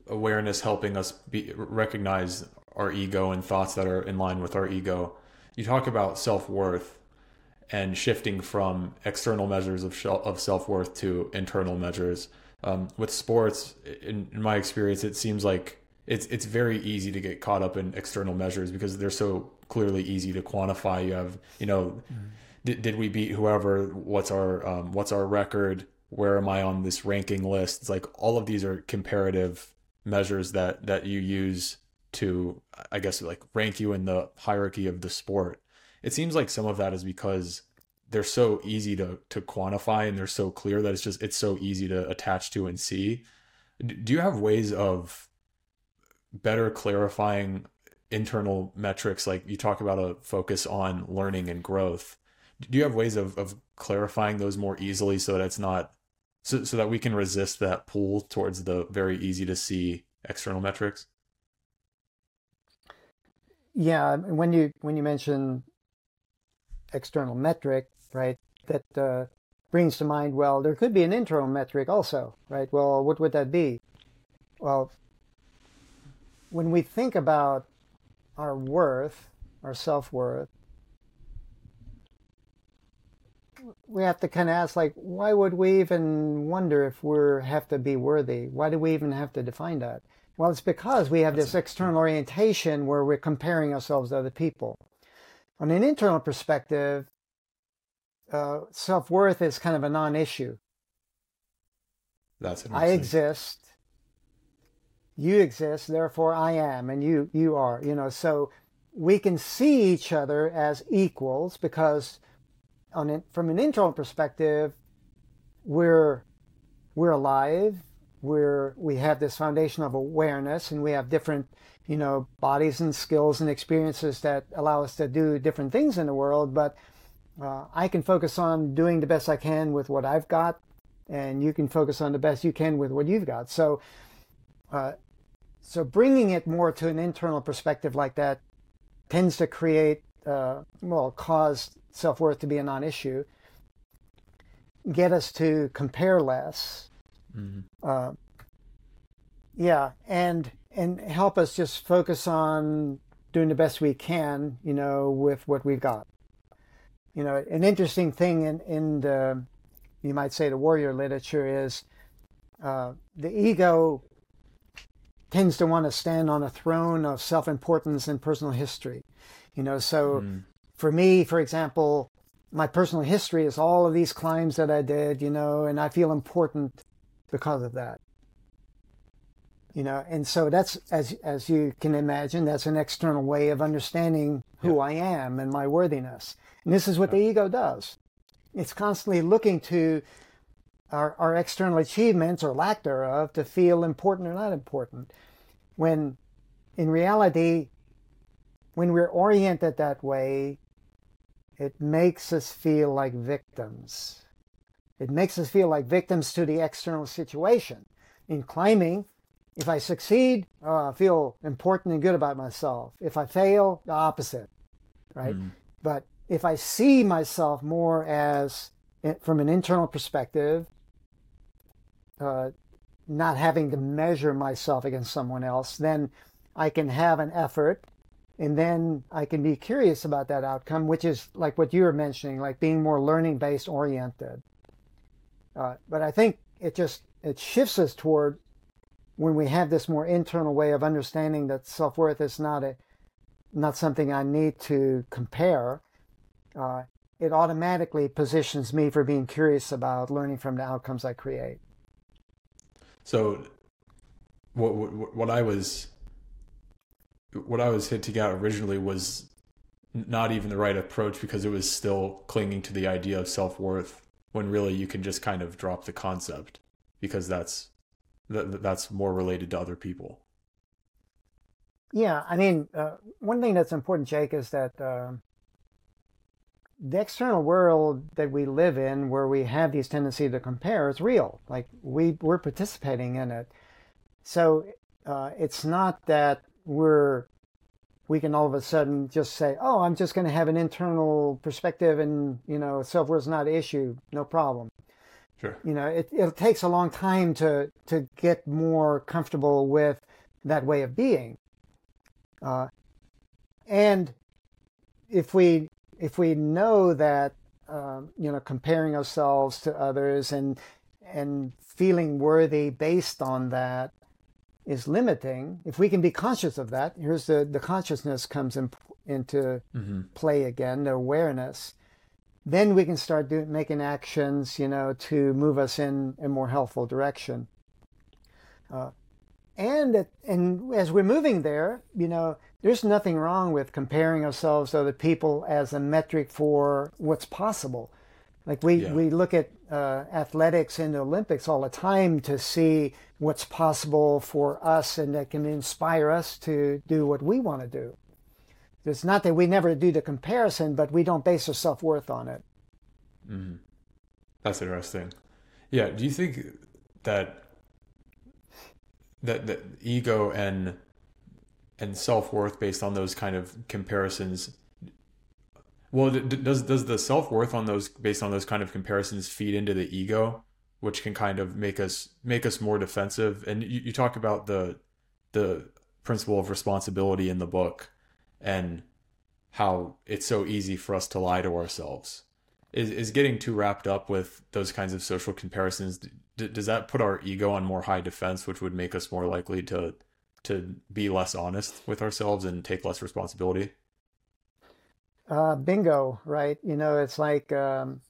awareness helping us be recognize our ego and thoughts that are in line with our ego you talk about self-worth and shifting from external measures of, of self-worth to internal measures um, with sports in, in, my experience it seems like it's it's very easy to get caught up in external measures because they're so clearly easy to quantify you have you know mm-hmm. did, did we beat whoever what's our um, what's our record where am I on this ranking list? It's like all of these are comparative measures that that you use to I guess like rank you in the hierarchy of the sport. It seems like some of that is because they're so easy to to quantify and they're so clear that it's just it's so easy to attach to and see. Do you have ways of better clarifying internal metrics like you talk about a focus on learning and growth? Do you have ways of of clarifying those more easily so that it's not so so that we can resist that pull towards the very easy to see external metrics? Yeah when you when you mention external metric right that uh, brings to mind well there could be an internal metric also right? Well what would that be? Well when we think about our worth our self-worth we have to kind of ask like why would we even wonder if we have to be worthy? Why do we even have to define that? Well it's because we have this external orientation where we're comparing ourselves to other people. On an internal perspective uh, self-worth is kind of a non-issue. That's i exist you exist therefore i am and you you are you know so we can see each other as equals because on it, from an internal perspective, we're we're alive. We're we have this foundation of awareness, and we have different, you know, bodies and skills and experiences that allow us to do different things in the world. But uh, I can focus on doing the best I can with what I've got, and you can focus on the best you can with what you've got. So, uh, so bringing it more to an internal perspective like that tends to create, uh, well, cause self worth to be a non issue, get us to compare less. Mm-hmm. Uh, yeah, and and help us just focus on doing the best we can, you know, with what we've got. You know, an interesting thing in in the you might say the warrior literature is uh, the ego tends to want to stand on a throne of self importance and personal history. You know, so mm for me, for example, my personal history is all of these climbs that I did, you know, and I feel important because of that. You know, and so that's as as you can imagine, that's an external way of understanding who yeah. I am and my worthiness. And this is what yeah. the ego does. It's constantly looking to our, our external achievements or lack thereof to feel important or not important. When in reality, when we're oriented that way, it makes us feel like victims. It makes us feel like victims to the external situation. In climbing, if I succeed, uh, I feel important and good about myself. If I fail, the opposite, right? Mm. But if I see myself more as, eh, from an internal perspective, uh, not having to measure myself against someone else, then I can have an effort and then I can be curious about that outcome, which is like what you were mentioning, like being more learning based oriented. Uh, but I think it just it shifts us toward when we have this more internal way of understanding that self worth is not a not something I need to compare. Uh, it automatically positions me for being curious about learning from the outcomes I create. So, what what, what I was what I was hinting at originally was not even the right approach because it was still clinging to the idea of self worth when really you can just kind of drop the concept because that's that, that's more related to other people. Yeah, I mean, uh, one thing that's important, Jake, is that uh, the external world that we live in, where we have these tendency to compare, is real. Like we we're participating in it, so uh, it's not that we're we can all of a sudden just say, "Oh, I'm just going to have an internal perspective, and you know, self worth is not an issue, no problem." Sure. You know, it it takes a long time to to get more comfortable with that way of being, uh, and if we if we know that um, you know comparing ourselves to others and and feeling worthy based on that is limiting, if we can be conscious of that, here's the, the consciousness comes in, into mm-hmm. play again, the awareness, then we can start doing, making actions, you know, to move us in a more helpful direction. Uh, and and as we're moving there, you know, there's nothing wrong with comparing ourselves to other people as a metric for what's possible. Like we, yeah. we look at uh, athletics and the Olympics all the time to see what's possible for us and that can inspire us to do what we want to do. It's not that we never do the comparison, but we don't base our self worth on it. Mm. That's interesting. Yeah. Do you think that that that ego and and self worth based on those kind of comparisons well, does does the self worth on those based on those kind of comparisons feed into the ego, which can kind of make us make us more defensive? And you, you talk about the the principle of responsibility in the book, and how it's so easy for us to lie to ourselves. Is is getting too wrapped up with those kinds of social comparisons? D- does that put our ego on more high defense, which would make us more likely to to be less honest with ourselves and take less responsibility? uh, bingo, right? You know, it's like um,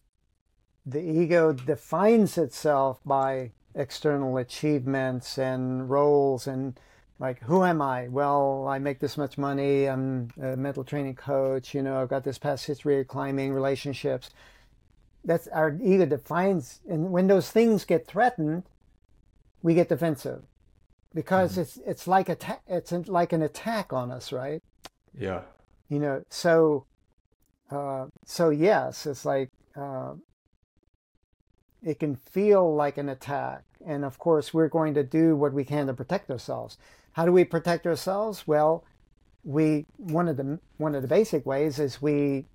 the ego defines itself by external achievements and roles and like who am i well i make this much money i'm a mental training coach you know i've got this past history of climbing relationships that's our ego defines and when those things get threatened we get defensive because mm-hmm. it's it's like a it's like an attack on us right yeah you know so uh, so yes, it's like uh, it can feel like an attack, and of course we're going to do what we can to protect ourselves. How do we protect ourselves? Well, we one of the one of the basic ways is we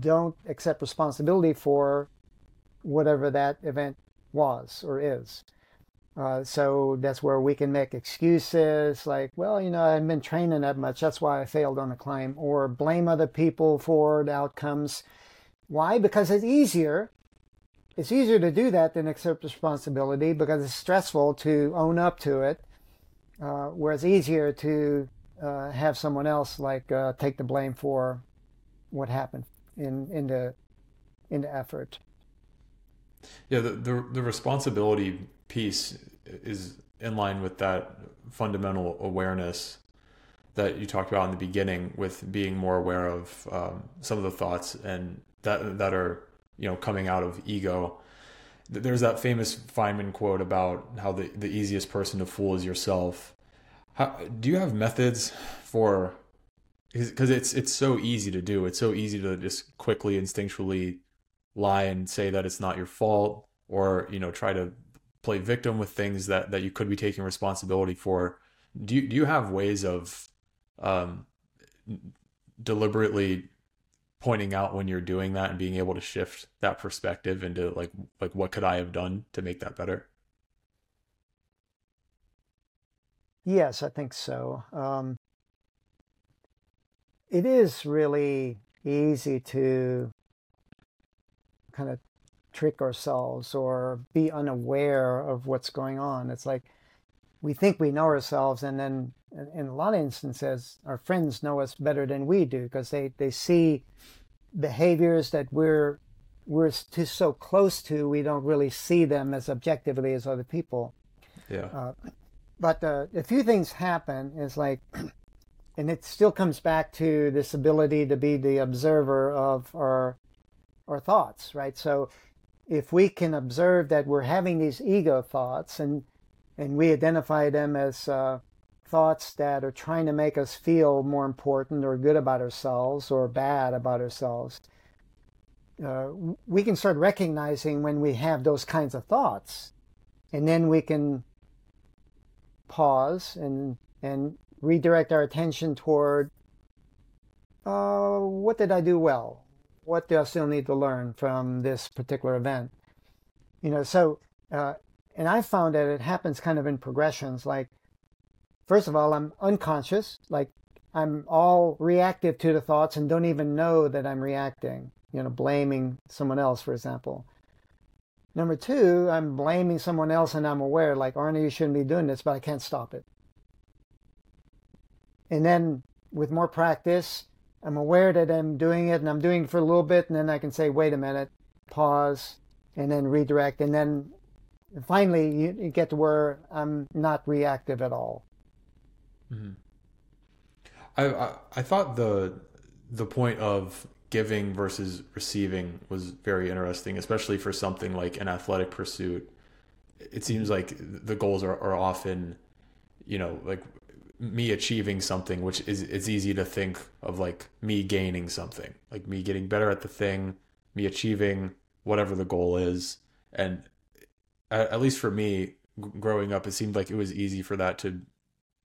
don't accept responsibility for whatever that event was or is. Uh, so that's where we can make excuses like, well, you know, I haven't been training that much. That's why I failed on the climb. Or blame other people for the outcomes. Why? Because it's easier. It's easier to do that than accept responsibility because it's stressful to own up to it. Uh, whereas easier to uh, have someone else like uh, take the blame for what happened in in the into effort. Yeah, the, the, the responsibility piece is in line with that fundamental awareness that you talked about in the beginning with being more aware of um, some of the thoughts and that that are you know coming out of ego there's that famous feynman quote about how the, the easiest person to fool is yourself how, do you have methods for because it's it's so easy to do it's so easy to just quickly instinctually lie and say that it's not your fault or you know try to play victim with things that that you could be taking responsibility for do you, do you have ways of um, deliberately pointing out when you're doing that and being able to shift that perspective into like like what could I have done to make that better? Yes, I think so. Um, it is really easy to kind of trick ourselves or be unaware of what's going on. It's like we think we know ourselves, and then in a lot of instances, our friends know us better than we do because they, they see behaviors that we're we're just so close to, we don't really see them as objectively as other people. Yeah. Uh, but uh, a few things happen is like, and it still comes back to this ability to be the observer of our our thoughts, right? So if we can observe that we're having these ego thoughts and and we identify them as uh, thoughts that are trying to make us feel more important or good about ourselves or bad about ourselves, uh, we can start recognizing when we have those kinds of thoughts. And then we can pause and, and redirect our attention toward uh, what did I do well? What do I still need to learn from this particular event? You know, so, uh, and I found that it happens kind of in progressions. Like, first of all, I'm unconscious, like I'm all reactive to the thoughts and don't even know that I'm reacting, you know, blaming someone else, for example. Number two, I'm blaming someone else and I'm aware, like, Arno, you shouldn't be doing this, but I can't stop it. And then with more practice, I'm aware that I'm doing it and I'm doing it for a little bit, and then I can say, wait a minute, pause, and then redirect. And then finally, you, get to where I'm not reactive at all. Mm-hmm. I, I I thought the the point of giving versus receiving was very interesting, especially for something like an athletic pursuit. It seems like the goals are, are often, you know, like me achieving something, which is it's easy to think of like me gaining something, like me getting better at the thing, me achieving whatever the goal is, and at, least for me, growing up, it seemed like it was easy for that to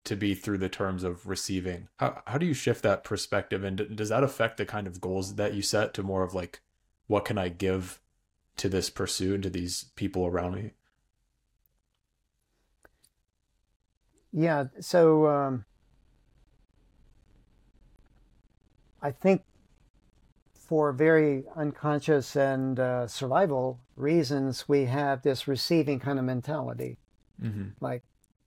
to be through the terms of receiving. How how do you shift that perspective and does that affect the kind of goals that you set to more of like what can I give to this pursuit and to these people around me? Yeah, so um, I think for very unconscious and uh, survival reasons, we have this receiving kind of mentality. Mm-hmm. Like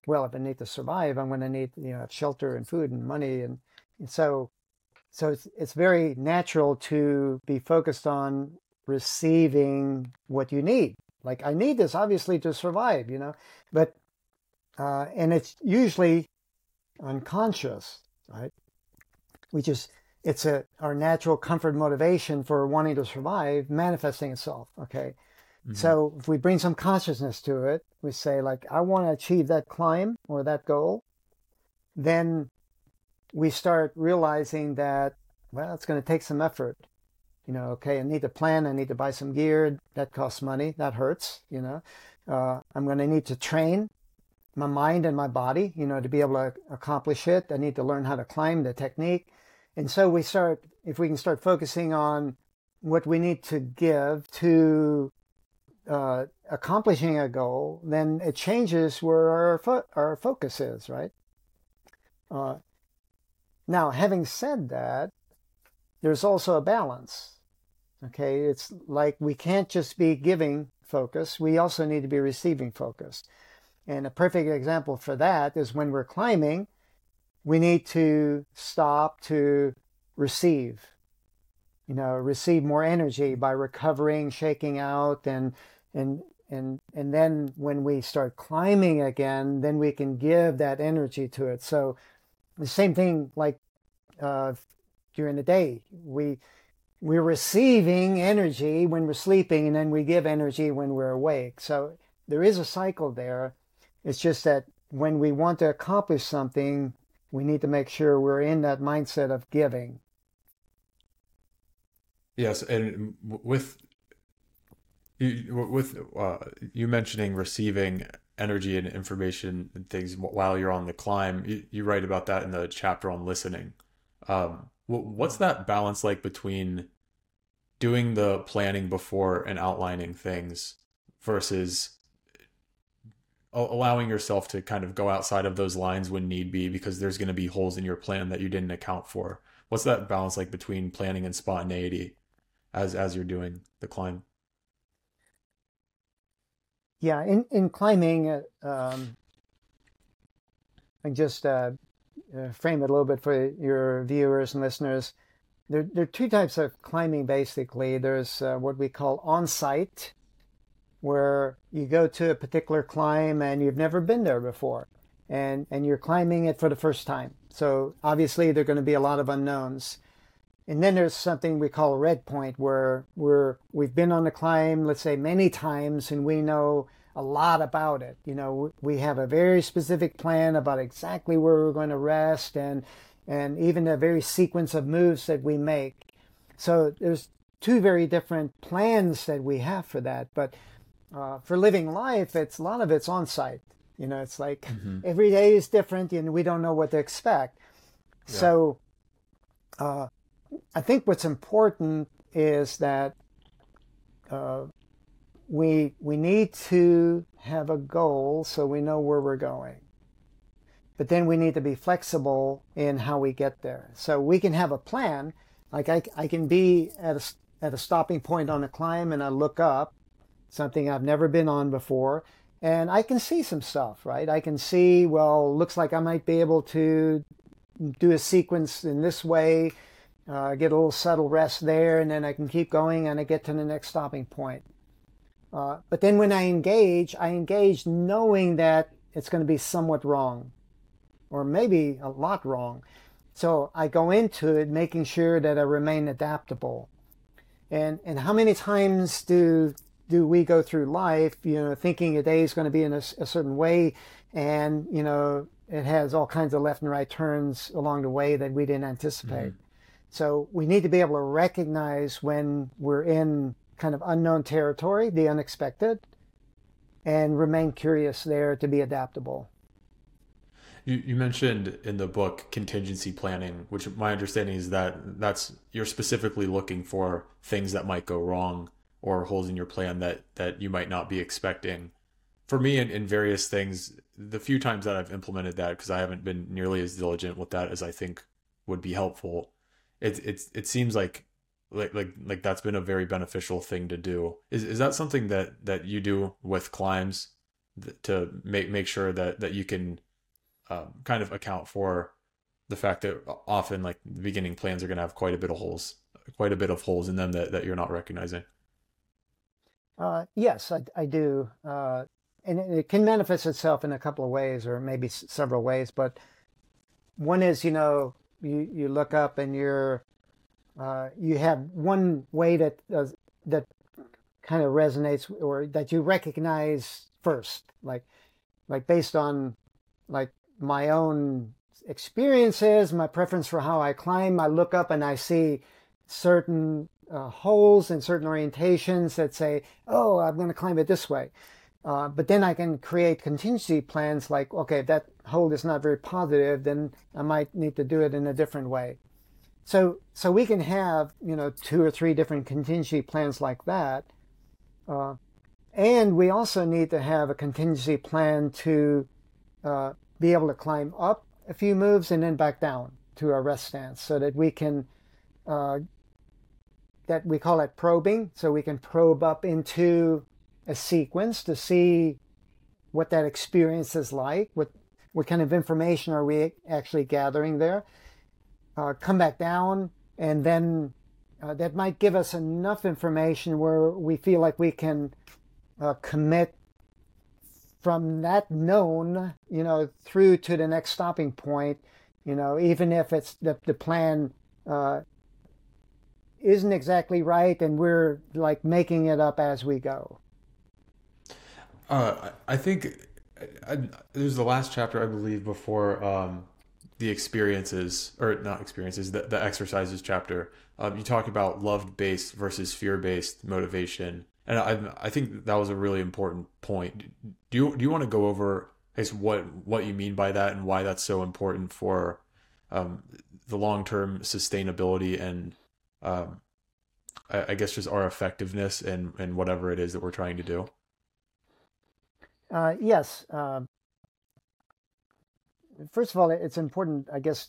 well, if I need to survive, I'm going to need you know shelter and food and money, and, and so so it's it's very natural to be focused on receiving what you need. Like I need this obviously to survive, you know, but uh, and it's usually unconscious, right? We just it's a our natural comfort motivation for wanting to survive manifesting itself. Okay, Mm-hmm. So if we bring some consciousness to it, we say like, I want to achieve that climb or that goal, then we start realizing that, well, it's going to take some effort. You know, okay, I need to plan. I need to buy some gear. That costs money. That hurts. You know, uh, I'm going to need to train my mind and my body. You know, to be able to accomplish it. I need to learn how to climb the technique. And so we start, if we can start focusing on what we need to give to uh, accomplishing a goal, then it changes where our fo- our focus is, right? Uh, now, having said that, there's also a balance. Okay, it's like we can't just be giving focus; we also need to be receiving focus. And a perfect example for that is when we're climbing, we need to stop to receive. you know, receive more energy by recovering, shaking out, and and and and then when we start climbing again, then we can give that energy to it. So the same thing like uh, during the day, we we're receiving energy when we're sleeping, and then we give energy when we're awake. So there is a cycle there. It's just that when we want to accomplish something, we need to make sure we're in that mindset of giving. Yes, and with with uh, you mentioning receiving energy and information and things while you're on the climb, you, you write about that in the chapter on listening. Um, what's that balance like between doing the planning before and outlining things versus allowing yourself to kind of go outside of those lines when need be because there's going to be holes in your plan that you didn't account for. What's that balance like between planning and spontaneity as as you're doing the climb? Yeah, in in climbing, uh, um, I just uh, uh, frame it a little bit for your viewers and listeners. There, there are two types of climbing basically. There's uh, what we call on site, where you go to a particular climb and you've never been there before and and you're climbing it for the first time. So obviously there're going to be a lot of unknowns. And then there's something we call a red point where we're we've been on the climb let's say many times and we know a lot about it. You know we have a very specific plan about exactly where we're going to rest and and even a very sequence of moves that we make. So there's two very different plans that we have for that but uh, for living life, it's a lot of it's on site. You know, it's like mm-hmm. every day is different, and we don't know what to expect. Yeah. So, uh, I think what's important is that uh, we we need to have a goal so we know where we're going. But then we need to be flexible in how we get there. So we can have a plan. Like I, I can be at a, at a stopping point on a climb and I look up something I've never been on before. And I can see some stuff, right? I can see, well, looks like I might be able to do a sequence in this way, uh, get a little subtle rest there, and then I can keep going and I get to the next stopping point. Uh, but then when I engage, I engage knowing that it's going to be somewhat wrong, or maybe a lot wrong. So I go into it making sure that I remain adaptable. And and how many times do do we go through life, you know, thinking a day is going to be in a, a, certain way, and you know, it has all kinds of left and right turns along the way that we didn't anticipate. Mm-hmm. So we need to be able to recognize when we're in kind of unknown territory, the unexpected, and remain curious there to be adaptable. You, you mentioned in the book contingency planning, which my understanding is that that's you're specifically looking for things that might go wrong or holes in your plan that that you might not be expecting. For me, in, in various things, the few times that I've implemented that, because I haven't been nearly as diligent with that as I think would be helpful, it it's it seems like like like like that's been a very beneficial thing to do. Is is that something that that you do with climbs to make make sure that that you can um, kind of account for the fact that often like the beginning plans are going to have quite a bit of holes, quite a bit of holes in them that that you're not recognizing. Uh, yes, I, I do. Uh, and it, can manifest itself in a couple of ways, or maybe s- several ways. But one is, you know, you, you look up and you're uh, you have one way that that kind of resonates, or that you recognize first, like like based on like my own experiences, my preference for how I climb. I look up and I see certain uh, holes in certain orientations that say, oh, I'm going to climb it this way. Uh, but then I can create contingency plans like, okay, if that hole is not very positive, then I might need to do it in a different way. So, so we can have, you know, two or three different contingency plans like that. Uh, and we also need to have a contingency plan to uh, be able to climb up a few moves and then back down to a rest stance so that we can uh, that we call it probing. So we can probe up into a sequence to see what that experience is like, what, what kind of information are we actually gathering there. Uh, come back down and then uh, that might give us enough information where we feel like we can uh, commit from that known, you know, through to the next stopping point, you know, even if it's the, the plan uh, isn't exactly right and we're like making it up as we go. Uh, I think I, there's the last chapter, I believe, before um, the experiences, or not experiences, the, the exercises chapter. Um, you talk about love based versus fear based motivation and I I think that was a really important point. Do you do you want to go over I guess what what you mean by that and why that's so important for um, the long term sustainability and um, I, I, guess just our effectiveness and and whatever it is that we're trying to do. Uh, yes. Uh, first of all, it's important, I guess,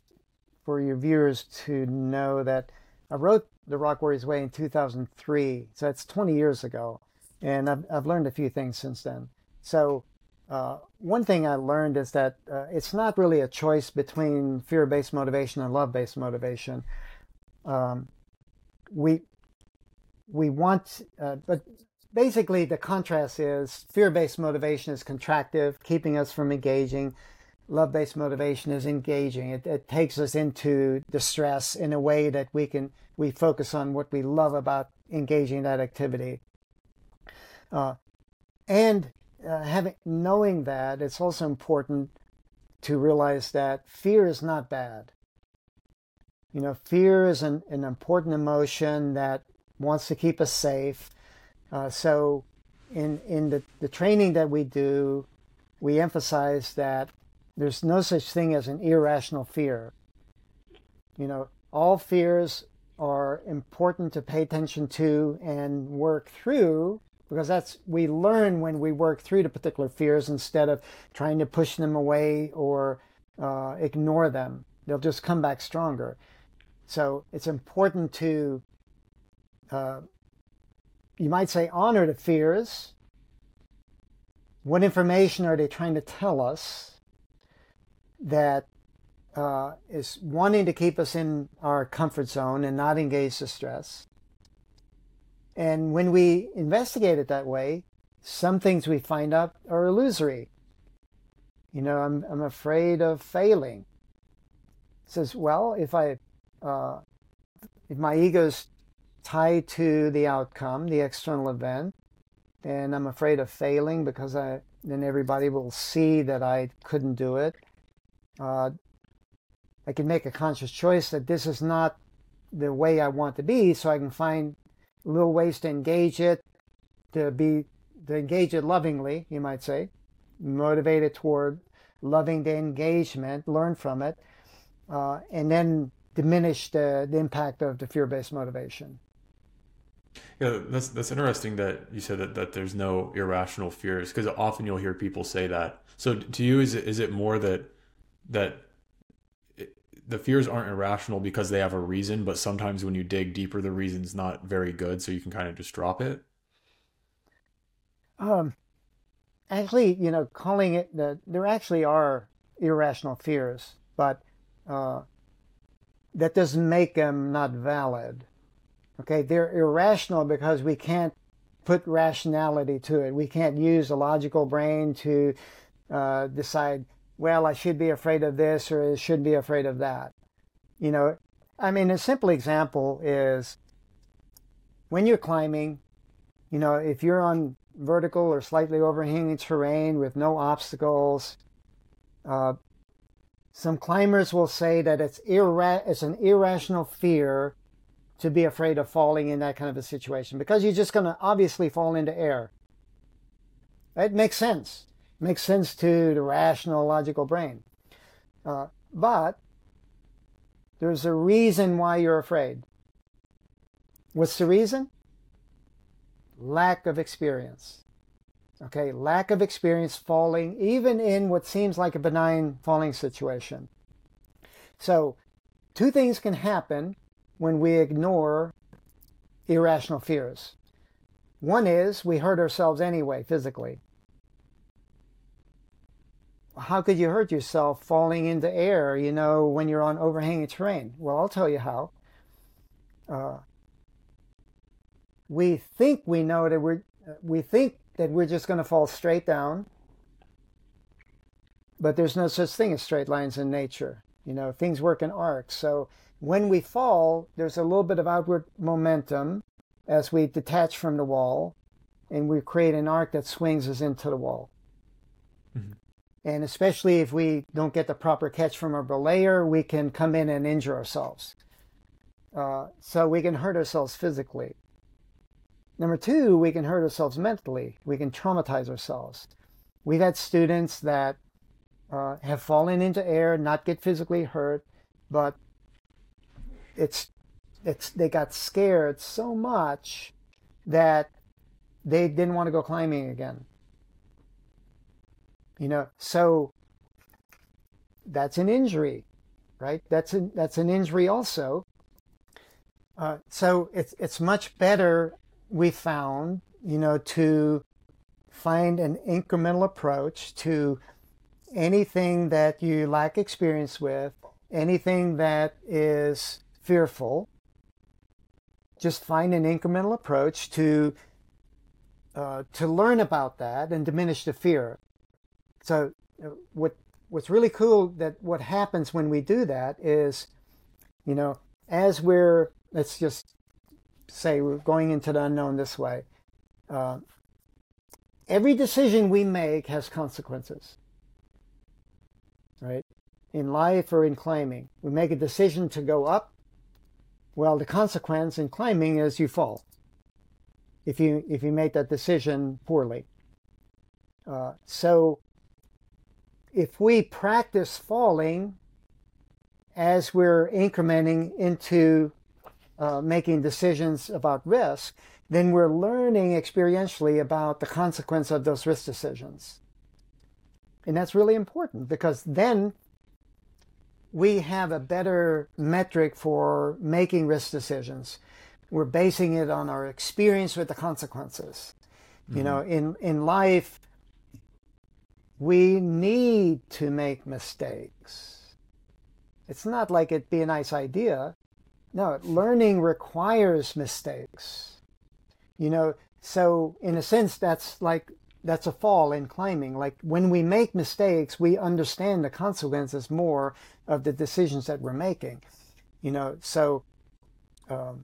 for your viewers to know that I wrote The Rock Warriors Way in 2003, so that's 20 years ago, and I've, I've learned a few things since then. So uh, one thing I learned is that uh, it's not really a choice between fear-based motivation and love-based motivation. Um, we we want, uh, but basically the contrast is fear-based motivation is contractive, keeping us from engaging love based motivation is engaging. It, it, takes us into distress in a way that we can we focus on what we love about engaging that activity. Uh, and uh, having knowing that, it's also important to realize that fear is not bad. You know, fear is an, an important emotion that wants to keep us safe. Uh, so, in in the, the training that we do, we emphasize that there's no such thing as an irrational fear. You know, all fears are important to pay attention to and work through because that's we learn when we work through the particular fears instead of trying to push them away or uh, ignore them. They'll just come back stronger. So it's important to, uh, you might say, honor the fears. What information are they trying to tell us? that uh, is wanting to keep us in our comfort zone and not engage the stress. And when we investigate it that way, some things we find out are illusory. You know, I'm, I'm afraid of failing. It says, well, if I, uh, if my tied to the outcome, the external event, and I'm afraid of failing because I, then everybody will see that I couldn't do it. Uh, I can make a conscious choice that this is not the way I want to be, so I can find little ways to engage it, to be to engage it lovingly, you might say, motivated toward loving the engagement, learn from it, uh, and then diminish the, the impact of the fear-based motivation. Yeah, that's that's interesting that you said that, that there's no irrational fears because often you'll hear people say that. So to you, is it is it more that that it, the fears aren't irrational because they have a reason, but sometimes when you dig deeper, the reason's not very good, so you can kind of just drop it. Um, actually, you know, calling it the there actually are irrational fears, but uh, that doesn't make them not valid. Okay, they're irrational because we can't put rationality to it. We can't use a logical brain to uh, decide well, I should be afraid of this or I should be afraid of that. You know, I mean, a simple example is when you're climbing, you know, if you're on vertical or slightly overhanging terrain with no obstacles, uh, some climbers will say that it's, irra- it's an irrational fear to be afraid of falling in that kind of a situation because you're just going to obviously fall into air. It makes sense It makes sense to the rational, logical brain. Uh, but there's a reason why you're afraid. What's the reason? Lack of experience. Okay, lack of experience falling, even in what seems like a benign falling situation. So, two things can happen when we ignore irrational fears. One is we hurt ourselves anyway, physically how could you hurt yourself falling into air, you know, when you're on overhanging terrain? Well, I'll tell you how. Uh, we think we know that we're we think that we're just going to fall straight down. But there's no such thing as straight lines in nature you know things work in arcs. So when we fall there's a little bit of outward momentum as we detach from the wall and we create an arc that swings us into the wall. Mm-hmm. and especially if we don't get the proper catch from our belayer we can come in and injure ourselves. Uh, so we can hurt ourselves physically Number two, we can hurt ourselves mentally. We can traumatize ourselves. We've had students that uh, have fallen into air, not get physically hurt, but it's it's they got scared so much that they didn't want to go climbing again. You know, so that's an injury, right? That's an that's an injury also. Uh, so it's it's much better we found, you know, to find an incremental approach to anything that you lack experience with, anything that is fearful. Just find an incremental approach to uh, to learn about that and diminish the fear. So, uh, what what's really cool that what happens when we do that is, you know, as we're let's just say we're going into the unknown this way. Uh, every decision we make has consequences, right? In life or in climbing, we make a decision to go up. Well, the consequence in climbing is you fall. If you if you make that decision poorly. Uh, so, if we practice falling as we're incrementing into uh, making decisions about risk, then we're learning experientially about the consequence of those risk decisions. And that's really important because then we have a better metric for making risk decisions. We're basing it on our experience with the consequences. Mm-hmm. You know, mm-hmm. in, in life, we need to make mistakes. It's not like it'd be a nice idea. No, learning requires mistakes. You know, so in a sense, that's like that's a fall in climbing. Like when we make mistakes, we understand the consequences more of the decisions that we're making. You know, so um,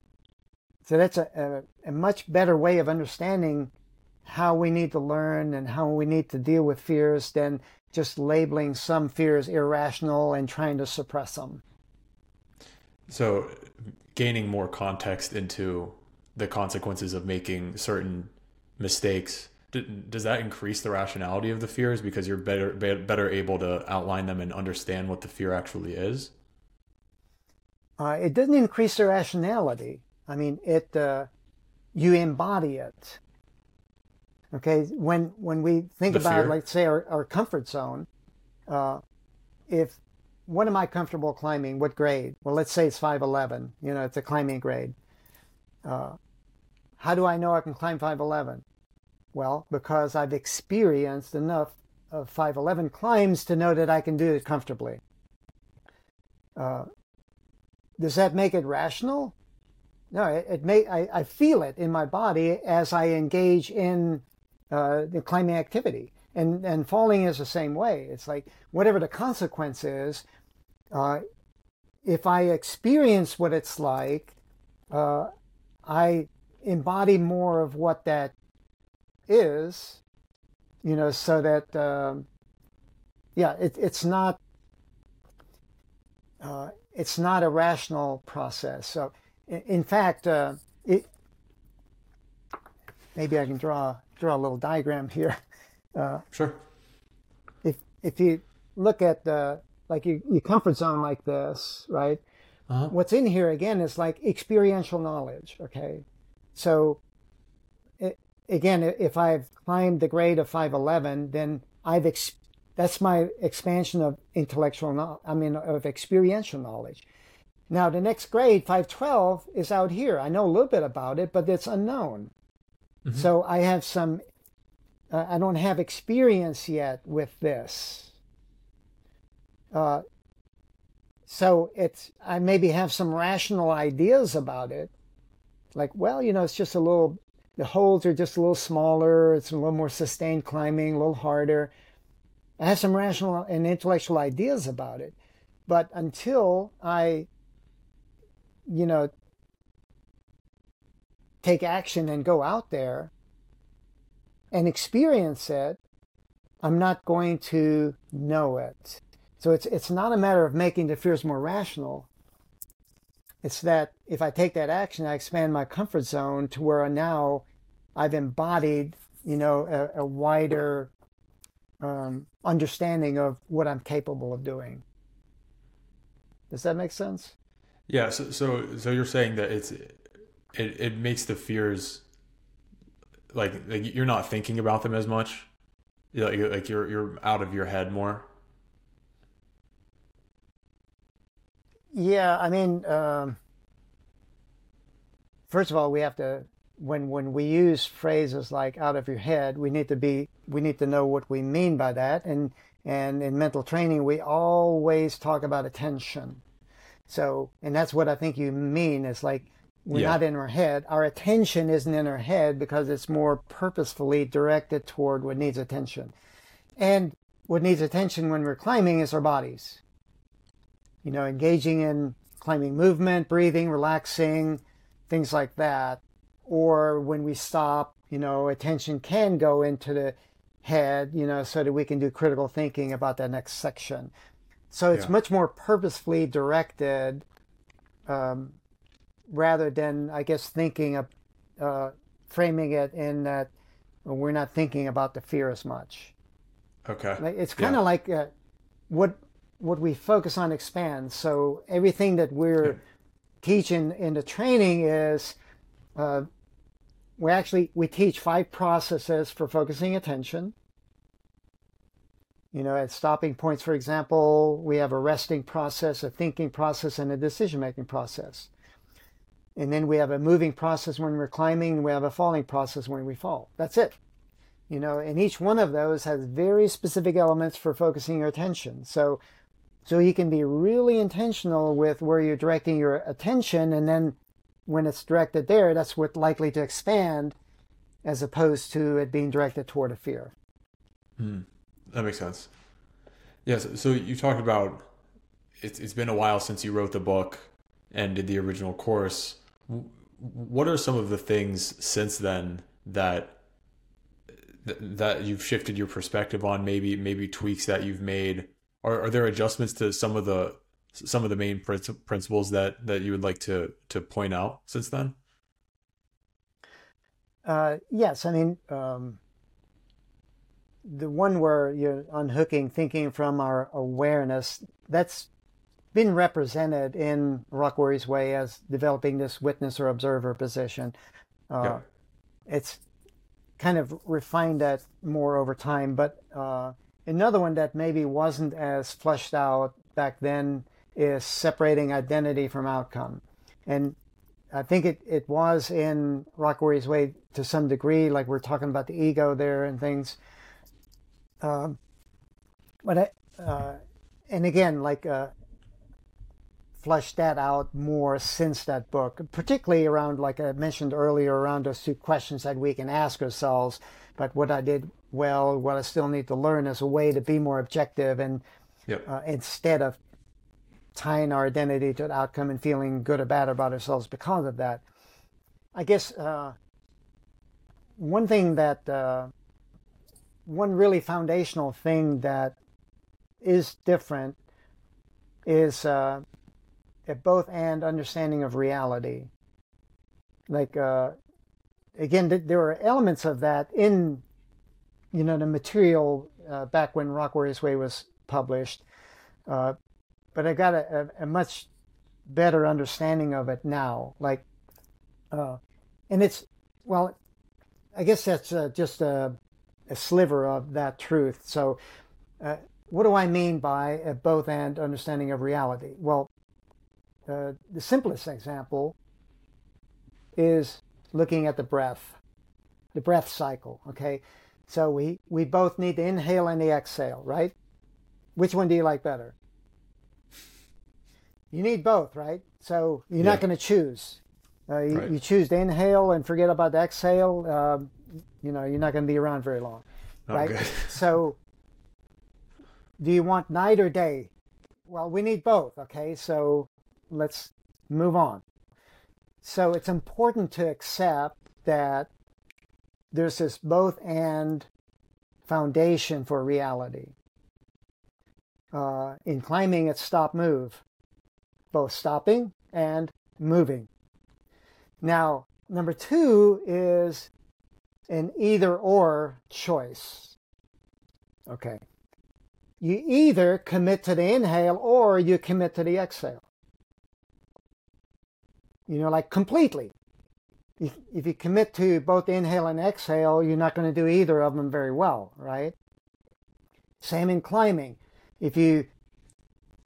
so that's a, a, a much better way of understanding how we need to learn and how we need to deal with fears than just labeling some fears irrational and trying to suppress them. So, gaining more context into the consequences of making certain mistakes does that increase the rationality of the fears because you're better better able to outline them and understand what the fear actually is? Uh, it doesn't increase the rationality. I mean, it uh, you embody it. Okay, when when we think the about, fear? like, say, our, our comfort zone, uh, if what am I comfortable climbing? What grade? Well, let's say it's 511. You know, it's a climbing grade. Uh, how do I know I can climb 511? Well, because I've experienced enough of 511 climbs to know that I can do it comfortably. Uh, does that make it rational? No, it, it may. I, I, feel it in my body as I engage in uh, the climbing activity. And, and falling is the same way. It's like whatever the consequence is, uh, if I experience what it's like, uh, I embody more of what that is, you know, so that, um, yeah, it, it's not, uh, it's not a rational process. So, in, in fact, uh, it, maybe I can draw draw a little diagram here. Uh, sure. If if you look at the like your, your comfort zone like this, right? Uh-huh. What's in here again is like experiential knowledge. Okay, so it, again, if I've climbed the grade of five eleven, then I've ex- that's my expansion of intellectual knowledge. I mean, of experiential knowledge. Now, the next grade, 512, is out here. I know a little bit about it, but it's unknown. Mm-hmm. So I have some uh, I don't have experience yet with this. Uh, so it's I maybe have some rational ideas about it, like well, you know, it's just a little the holds are just a little smaller. It's a little more sustained climbing, a little harder. I have some rational and intellectual ideas about it. But until I, you know, take action and go out there and experience it, I'm not going to know it. So it's it's not a matter of making the fears more rational. It's that if I take that action, I expand my comfort zone to where now I've embodied, you know, a, a wider um, understanding of what I'm capable of doing. Does that make sense? Yeah. So, so, so you're saying that it's it, it makes the fears like, like you're not thinking about them as much. Like, like you're you're out of your head more. Yeah, I mean, um, first of all, we have to when when we use phrases like "out of your head," we need to be we need to know what we mean by that. And and in mental training, we always talk about attention. So, and that's what I think you mean. Is like we're yeah. not in our head. Our attention isn't in our head because it's more purposefully directed toward what needs attention. And what needs attention when we're climbing is our bodies you know, engaging in climbing movement, breathing, relaxing, things like that. Or when we stop, you know, attention can go into the head, you know, so that we can do critical thinking about that next section. So it's yeah. much more purposefully directed um, rather than, I guess, thinking of uh, framing it in that we're not thinking about the fear as much. Okay. It's kind of yeah. like uh, what what we focus on expands. So everything that we're yeah. teaching in the training is uh, we actually we teach five processes for focusing attention. You know, at stopping points, for example, we have a resting process, a thinking process, and a decision-making process. And then we have a moving process when we're climbing, and we have a falling process when we fall. That's it. You know, and each one of those has very specific elements for focusing your attention. So so you can be really intentional with where you're directing your attention, and then when it's directed there, that's what's likely to expand as opposed to it being directed toward a fear. Hmm. That makes sense. Yes. So you talked about it's, it's been a while since you wrote the book and did the original course. What are some of the things since then that that you've shifted your perspective on? Maybe maybe tweaks that you've made are, are there adjustments to some of the some of the main principles that that you would like to to point out since then? Uh, yes, I mean um, the one where you're unhooking thinking from our awareness. That's been represented in Rock Warriors Way as developing this witness or observer position. Uh, yeah. It's kind of refined that more over time, but uh, Another one that maybe wasn't as fleshed out back then is separating identity from outcome. And I think it, it was in Rock Warriors Way to some degree, like we're talking about the ego there and things. Um, but I, uh, and again, like uh, fleshed that out more since that book, particularly around, like I mentioned earlier, around those two questions that we can ask ourselves. But what I did well, what I still need to learn is a way to be more objective and yep. uh, instead of tying our identity to an outcome and feeling good or bad about ourselves because of that. I guess uh, one thing that, uh, one really foundational thing that is different is uh, a both and understanding of reality. Like, uh, again, th- there are elements of that in you know, the material uh, back when Rock Warriors Way was published, uh, but I got a, a, a, much better understanding of it now. Like, uh, and it's well, I guess that's uh, just a, a, sliver of that truth. So, uh, what do I mean by a both and understanding of reality? Well, uh, the simplest example is looking at the breath, the breath cycle. Okay so we, we both need the inhale and the exhale, right? Which one do you like better? You need both, right? So you're yeah. not going to choose. Uh, you, Right. you choose to inhale and forget about the exhale. Uh, you know, you're not going to be around very long, Oh, right? good. So, do you want night or day? Well, we need both. Okay, so let's move on. So it's important to accept that there's this both and foundation for reality. Uh, in climbing, it's stop move, both stopping and moving. Now, number two is an either or choice. Okay. You either commit to the inhale or you commit to the exhale. You know, like completely. If, if you commit to both inhale and exhale, you're not going to do either of them very well, right? Same in climbing. If you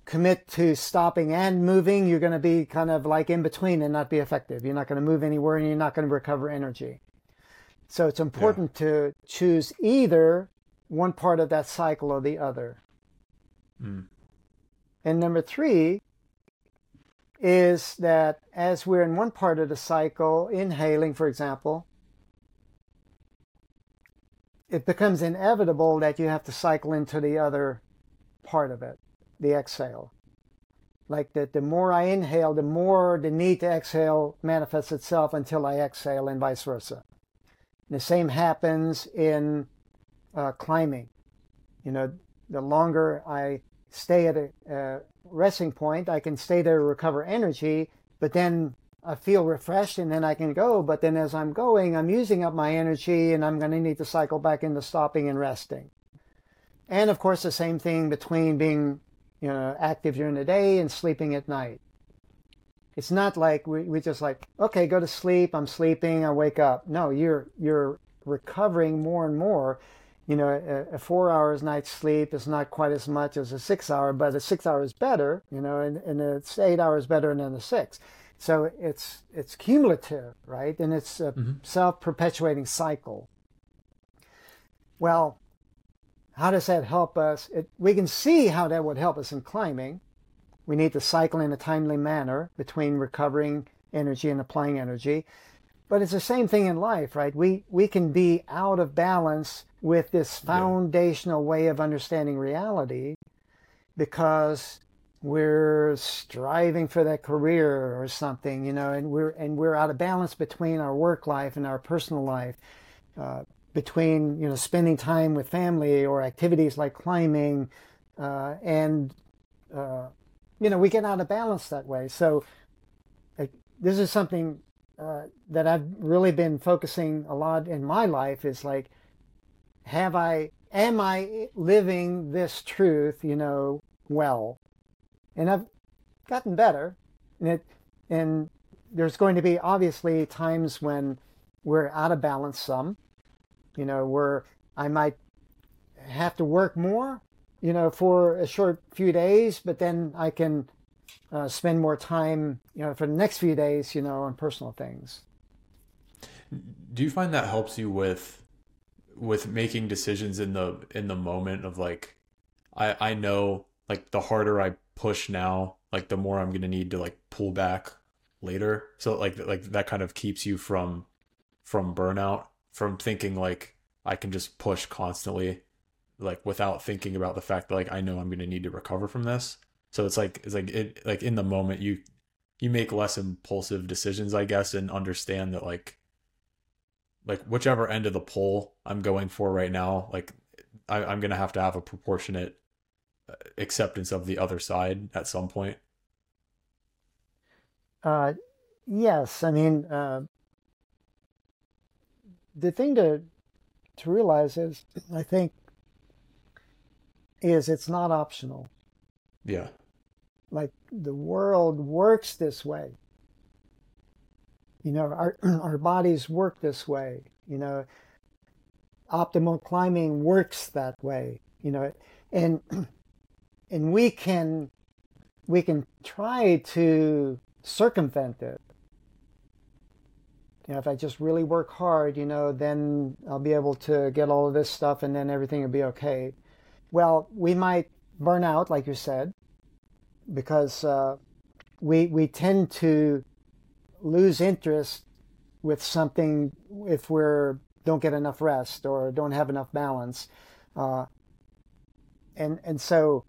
commit to stopping and moving, you're going to be kind of like in between and not be effective. You're not going to move anywhere and you're not going to recover energy. So it's important to choose either one part of that cycle or the other. Mm. And number three is that as we're in one part of the cycle, inhaling, for example, it becomes inevitable that you have to cycle into the other part of it, the exhale. Like that, the more I inhale, the more the need to exhale manifests itself until I exhale, and vice versa. The same happens in uh, climbing. You know, the longer I stay at a uh, resting point, I can stay there to recover energy, but then I feel refreshed and then I can go. But then as I'm going, I'm using up my energy and I'm going to need to cycle back into stopping and resting. And of course, the same thing between being you know, active during the day and sleeping at night. It's not like we, we just like, okay, go to sleep, I'm sleeping, I wake up. No, you're you're recovering more and more. You know, a, a four hours night's sleep is not quite as much as a six hour, but a six hour is better, you know, and, and it's eight hours better than the six. So it's it's cumulative, right? And it's a Mhm. self-perpetuating cycle. Well, how does that help us? It, we can see how that would help us in climbing. We need to cycle in a timely manner between recovering energy and applying energy. But it's the same thing in life, right? We we can be out of balance with this foundational way of understanding reality because we're striving for that career or something, you know, and we're and we're out of balance between our work life and our personal life, uh, between you know spending time with family or activities like climbing, uh, and uh, you know we get out of balance that way. So this is something uh, that I've really been focusing a lot in my life is like, have I am I living this truth, you know, well? and I've gotten better. And it, and there's going to be obviously times when we're out of balance some, you know, where I might have to work more, you know, for a short few days, but then I can uh, spend more time, you know, for the next few days, you know, on personal things. Do you find that helps you with with making decisions in the in the moment of like I I know like the harder I push now, like the more I'm gonna need to like pull back later. So like like that kind of keeps you from from burnout, from thinking like I can just push constantly, like without thinking about the fact that like I know I'm gonna need to recover from this. So it's like it's like it like in the moment you you make less impulsive decisions, I guess, and understand that like like whichever end of the pole I'm going for right now, like I, I'm gonna have to have a proportionate uh, acceptance of the other side at some point. Uh, yes, I mean, uh, the thing to to realize is, I think, is it's not optional. Yeah. Like the world works this way. You know, our our bodies work this way. You know, optimal climbing works that way. You know, and and we can we can try to circumvent it. You know, if I just really work hard, you know, then I'll be able to get all of this stuff and then everything will be okay. Well, we might burn out, like you said, because uh, we we tend to lose interest with something if we're don't get enough rest or don't have enough balance. Uh, and and so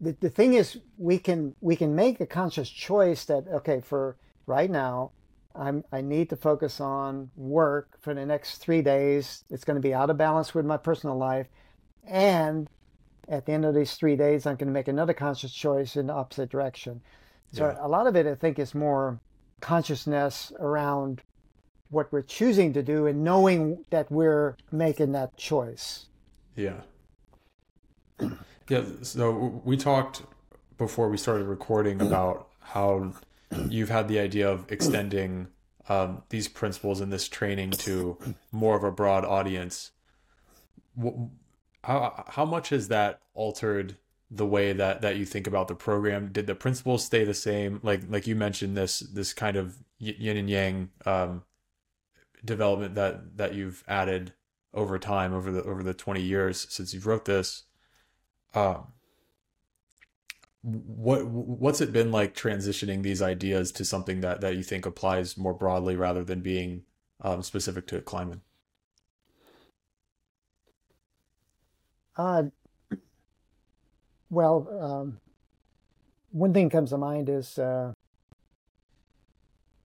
the, the thing is we can we can make a conscious choice that okay for right now I'm I need to focus on work for the next three days. It's going to be out of balance with my personal life, and at the end of these three days, I'm going to make another conscious choice in the opposite direction. So yeah. a lot of it, I think, is more consciousness around what we're choosing to do and knowing that we're making that choice. Yeah. Yeah. So we talked before we started recording about how you've had the idea of extending um, these principles and this training to more of a broad audience. How how much has that altered the way that that you think about the program? Did the principles stay the same? Like like you mentioned this this kind of yin and yang um, development that that you've added over time over the over the 20 years since you wrote this um what what's it been like transitioning these ideas to something that that you think applies more broadly rather than being um, specific to climbing uh well um, one thing comes to mind is uh,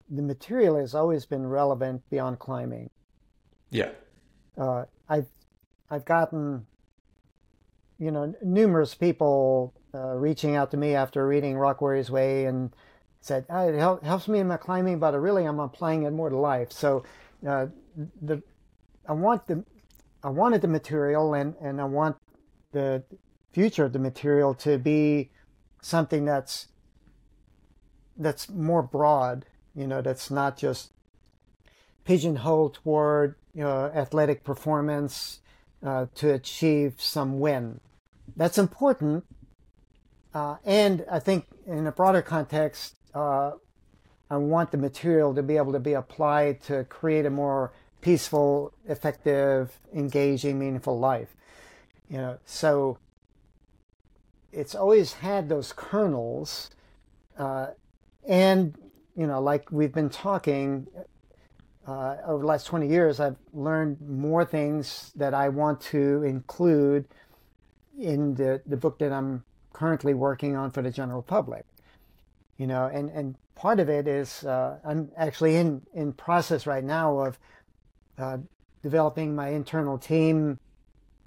the material has always been relevant beyond climbing. Yeah. Uh, I've I've gotten, you know, numerous people uh, reaching out to me after reading Rock Warriors Way and said oh, it helps me in my climbing, but really I'm applying it more to life. So uh, the I want the I wanted the material and and I want the future of the material to be something that's that's more broad you know, that's not just pigeonholed toward you know, athletic performance uh, to achieve some win. That's important. Uh, and I think in a broader context, uh, I want the material to be able to be applied to create a more peaceful, effective, engaging, meaningful life. You know, so it's always had those kernels, uh, and you know, like we've been talking uh, over the last 20 years, I've learned more things that I want to include in the, the book that I'm currently working on for the general public. You know, and, and part of it is uh, I'm actually in, in process right now of uh, developing my internal team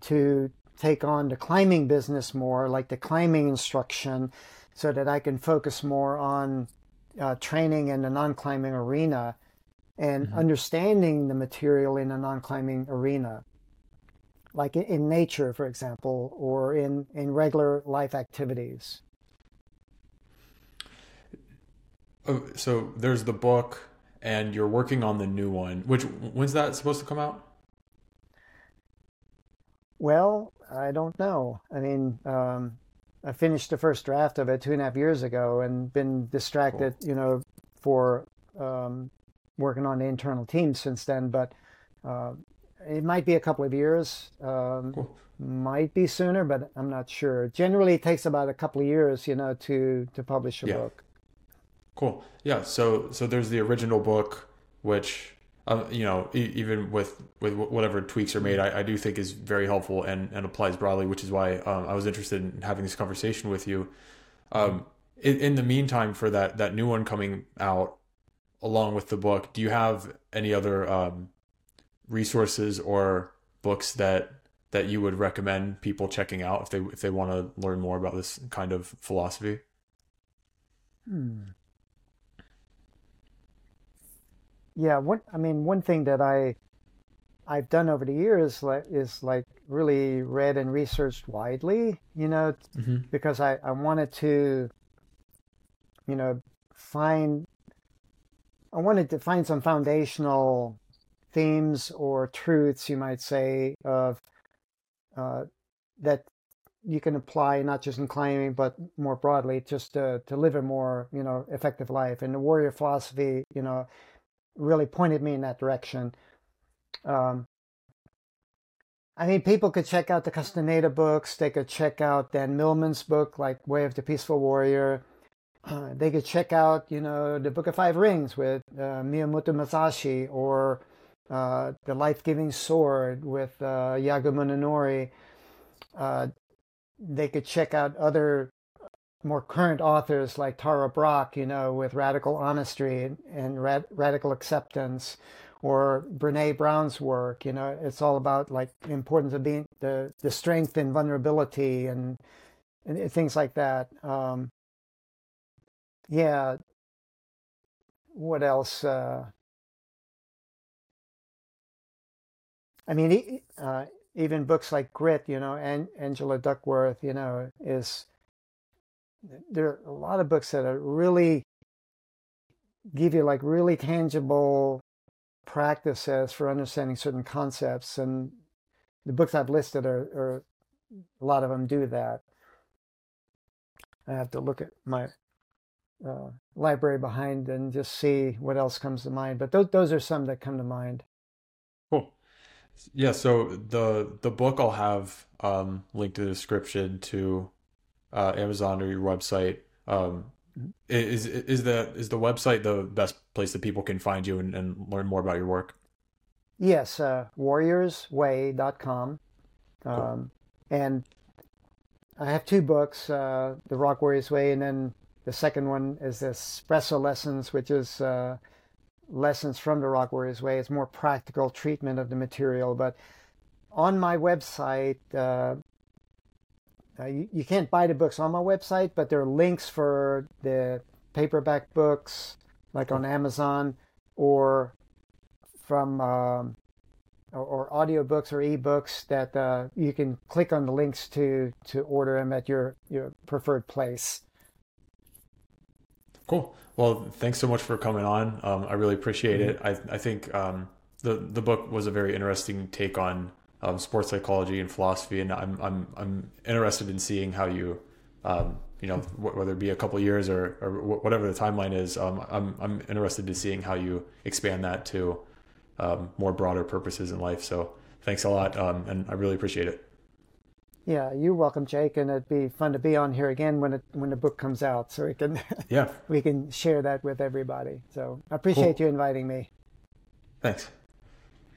to take on the climbing business more, like the climbing instruction, so that I can focus more on uh, training in the non-climbing arena and mm-hmm. understanding the material in a non-climbing arena. Like in nature for example or in in regular life activities. Oh, so there's the book and you're working on the new one. Which when's that supposed to come out well i don't know i mean um, I finished the first draft of it two and a half years ago and been distracted, cool. you know, for um, working on the internal team since then. But uh, it might be a couple of years, um, cool. might be sooner, but I'm not sure. Generally, it takes about a couple of years, you know, to to publish a yeah. book. Cool. Yeah. So so there's the original book, which um, you know, even with with whatever tweaks are made, I, I, do think is very helpful and, and applies broadly, which is why um, I was interested in having this conversation with you. Um, in, in, the meantime, for that that new one coming out along with the book, do you have any other um, resources or books that that you would recommend people checking out if they if they want to learn more about this kind of philosophy? Hmm. Yeah, one I mean one thing that I I've done over the years like, is like really read and researched widely, you know, mm-hmm. because I, I wanted to, you know, find, I wanted to find some foundational themes or truths, you might say, of uh, that you can apply not just in climbing, but more broadly, just to, to live a more, you know, effective life. And the warrior philosophy, you know, really pointed me in that direction. Um, I mean, people could check out the Castaneda books. They could check out Dan Millman's book, like Way of the Peaceful Warrior. uh, they could check out, you know, the Book of Five Rings with uh, Miyamoto Musashi or uh, The Life Giving Sword with uh, Munenori. Uh, they could check out other more current authors like Tara Brach, you know, with Radical Honesty and, and rad- Radical Acceptance, or Brene Brown's work. You know, it's all about like the importance of being the the strength and vulnerability and, and things like that. Um, yeah. What else? Uh, I mean, uh, even books like Grit, you know, and Angela Duckworth, you know, is there are a lot of books that are really give you like really tangible practices for understanding certain concepts and the books i've listed are, are a lot of them do that. I have to look at my uh, library behind and just see what else comes to mind but those, those are some that come to mind. Cool. Yeah so the the book i'll have um, linked in the description to uh, Amazon or your website, um, is is the is the website the best place that people can find you and, and learn more about your work? Yes, uh, warriorsway.com. Um, and I have two books, uh, The Rock Warriors Way, and then the second one is the Espresso Lessons, which is uh, lessons from the Rock Warriors Way. It's more practical treatment of the material. But on my website, uh, uh, you, you can't buy the books on my website, but there are links for the paperback books, like on Amazon, or from um, or, or audiobooks or ebooks that uh, you can click on the links to to order them at your your preferred place. Cool. Well, thanks so much for coming on. Um, I really appreciate mm-hmm. it. I I think um, the the book was a very interesting take on um, sports psychology and philosophy, and I'm I'm I'm interested in seeing how you, um, you know, whether it be a couple years or, or whatever the timeline is. Um, I'm I'm interested in seeing how you expand that to um, more broader purposes in life. So thanks a lot, um, and I really appreciate it. Yeah, you're welcome, Jake, and it'd be fun to be on here again when it when the book comes out, so we can yeah we can share that with everybody. So I appreciate cool. you inviting me. Thanks.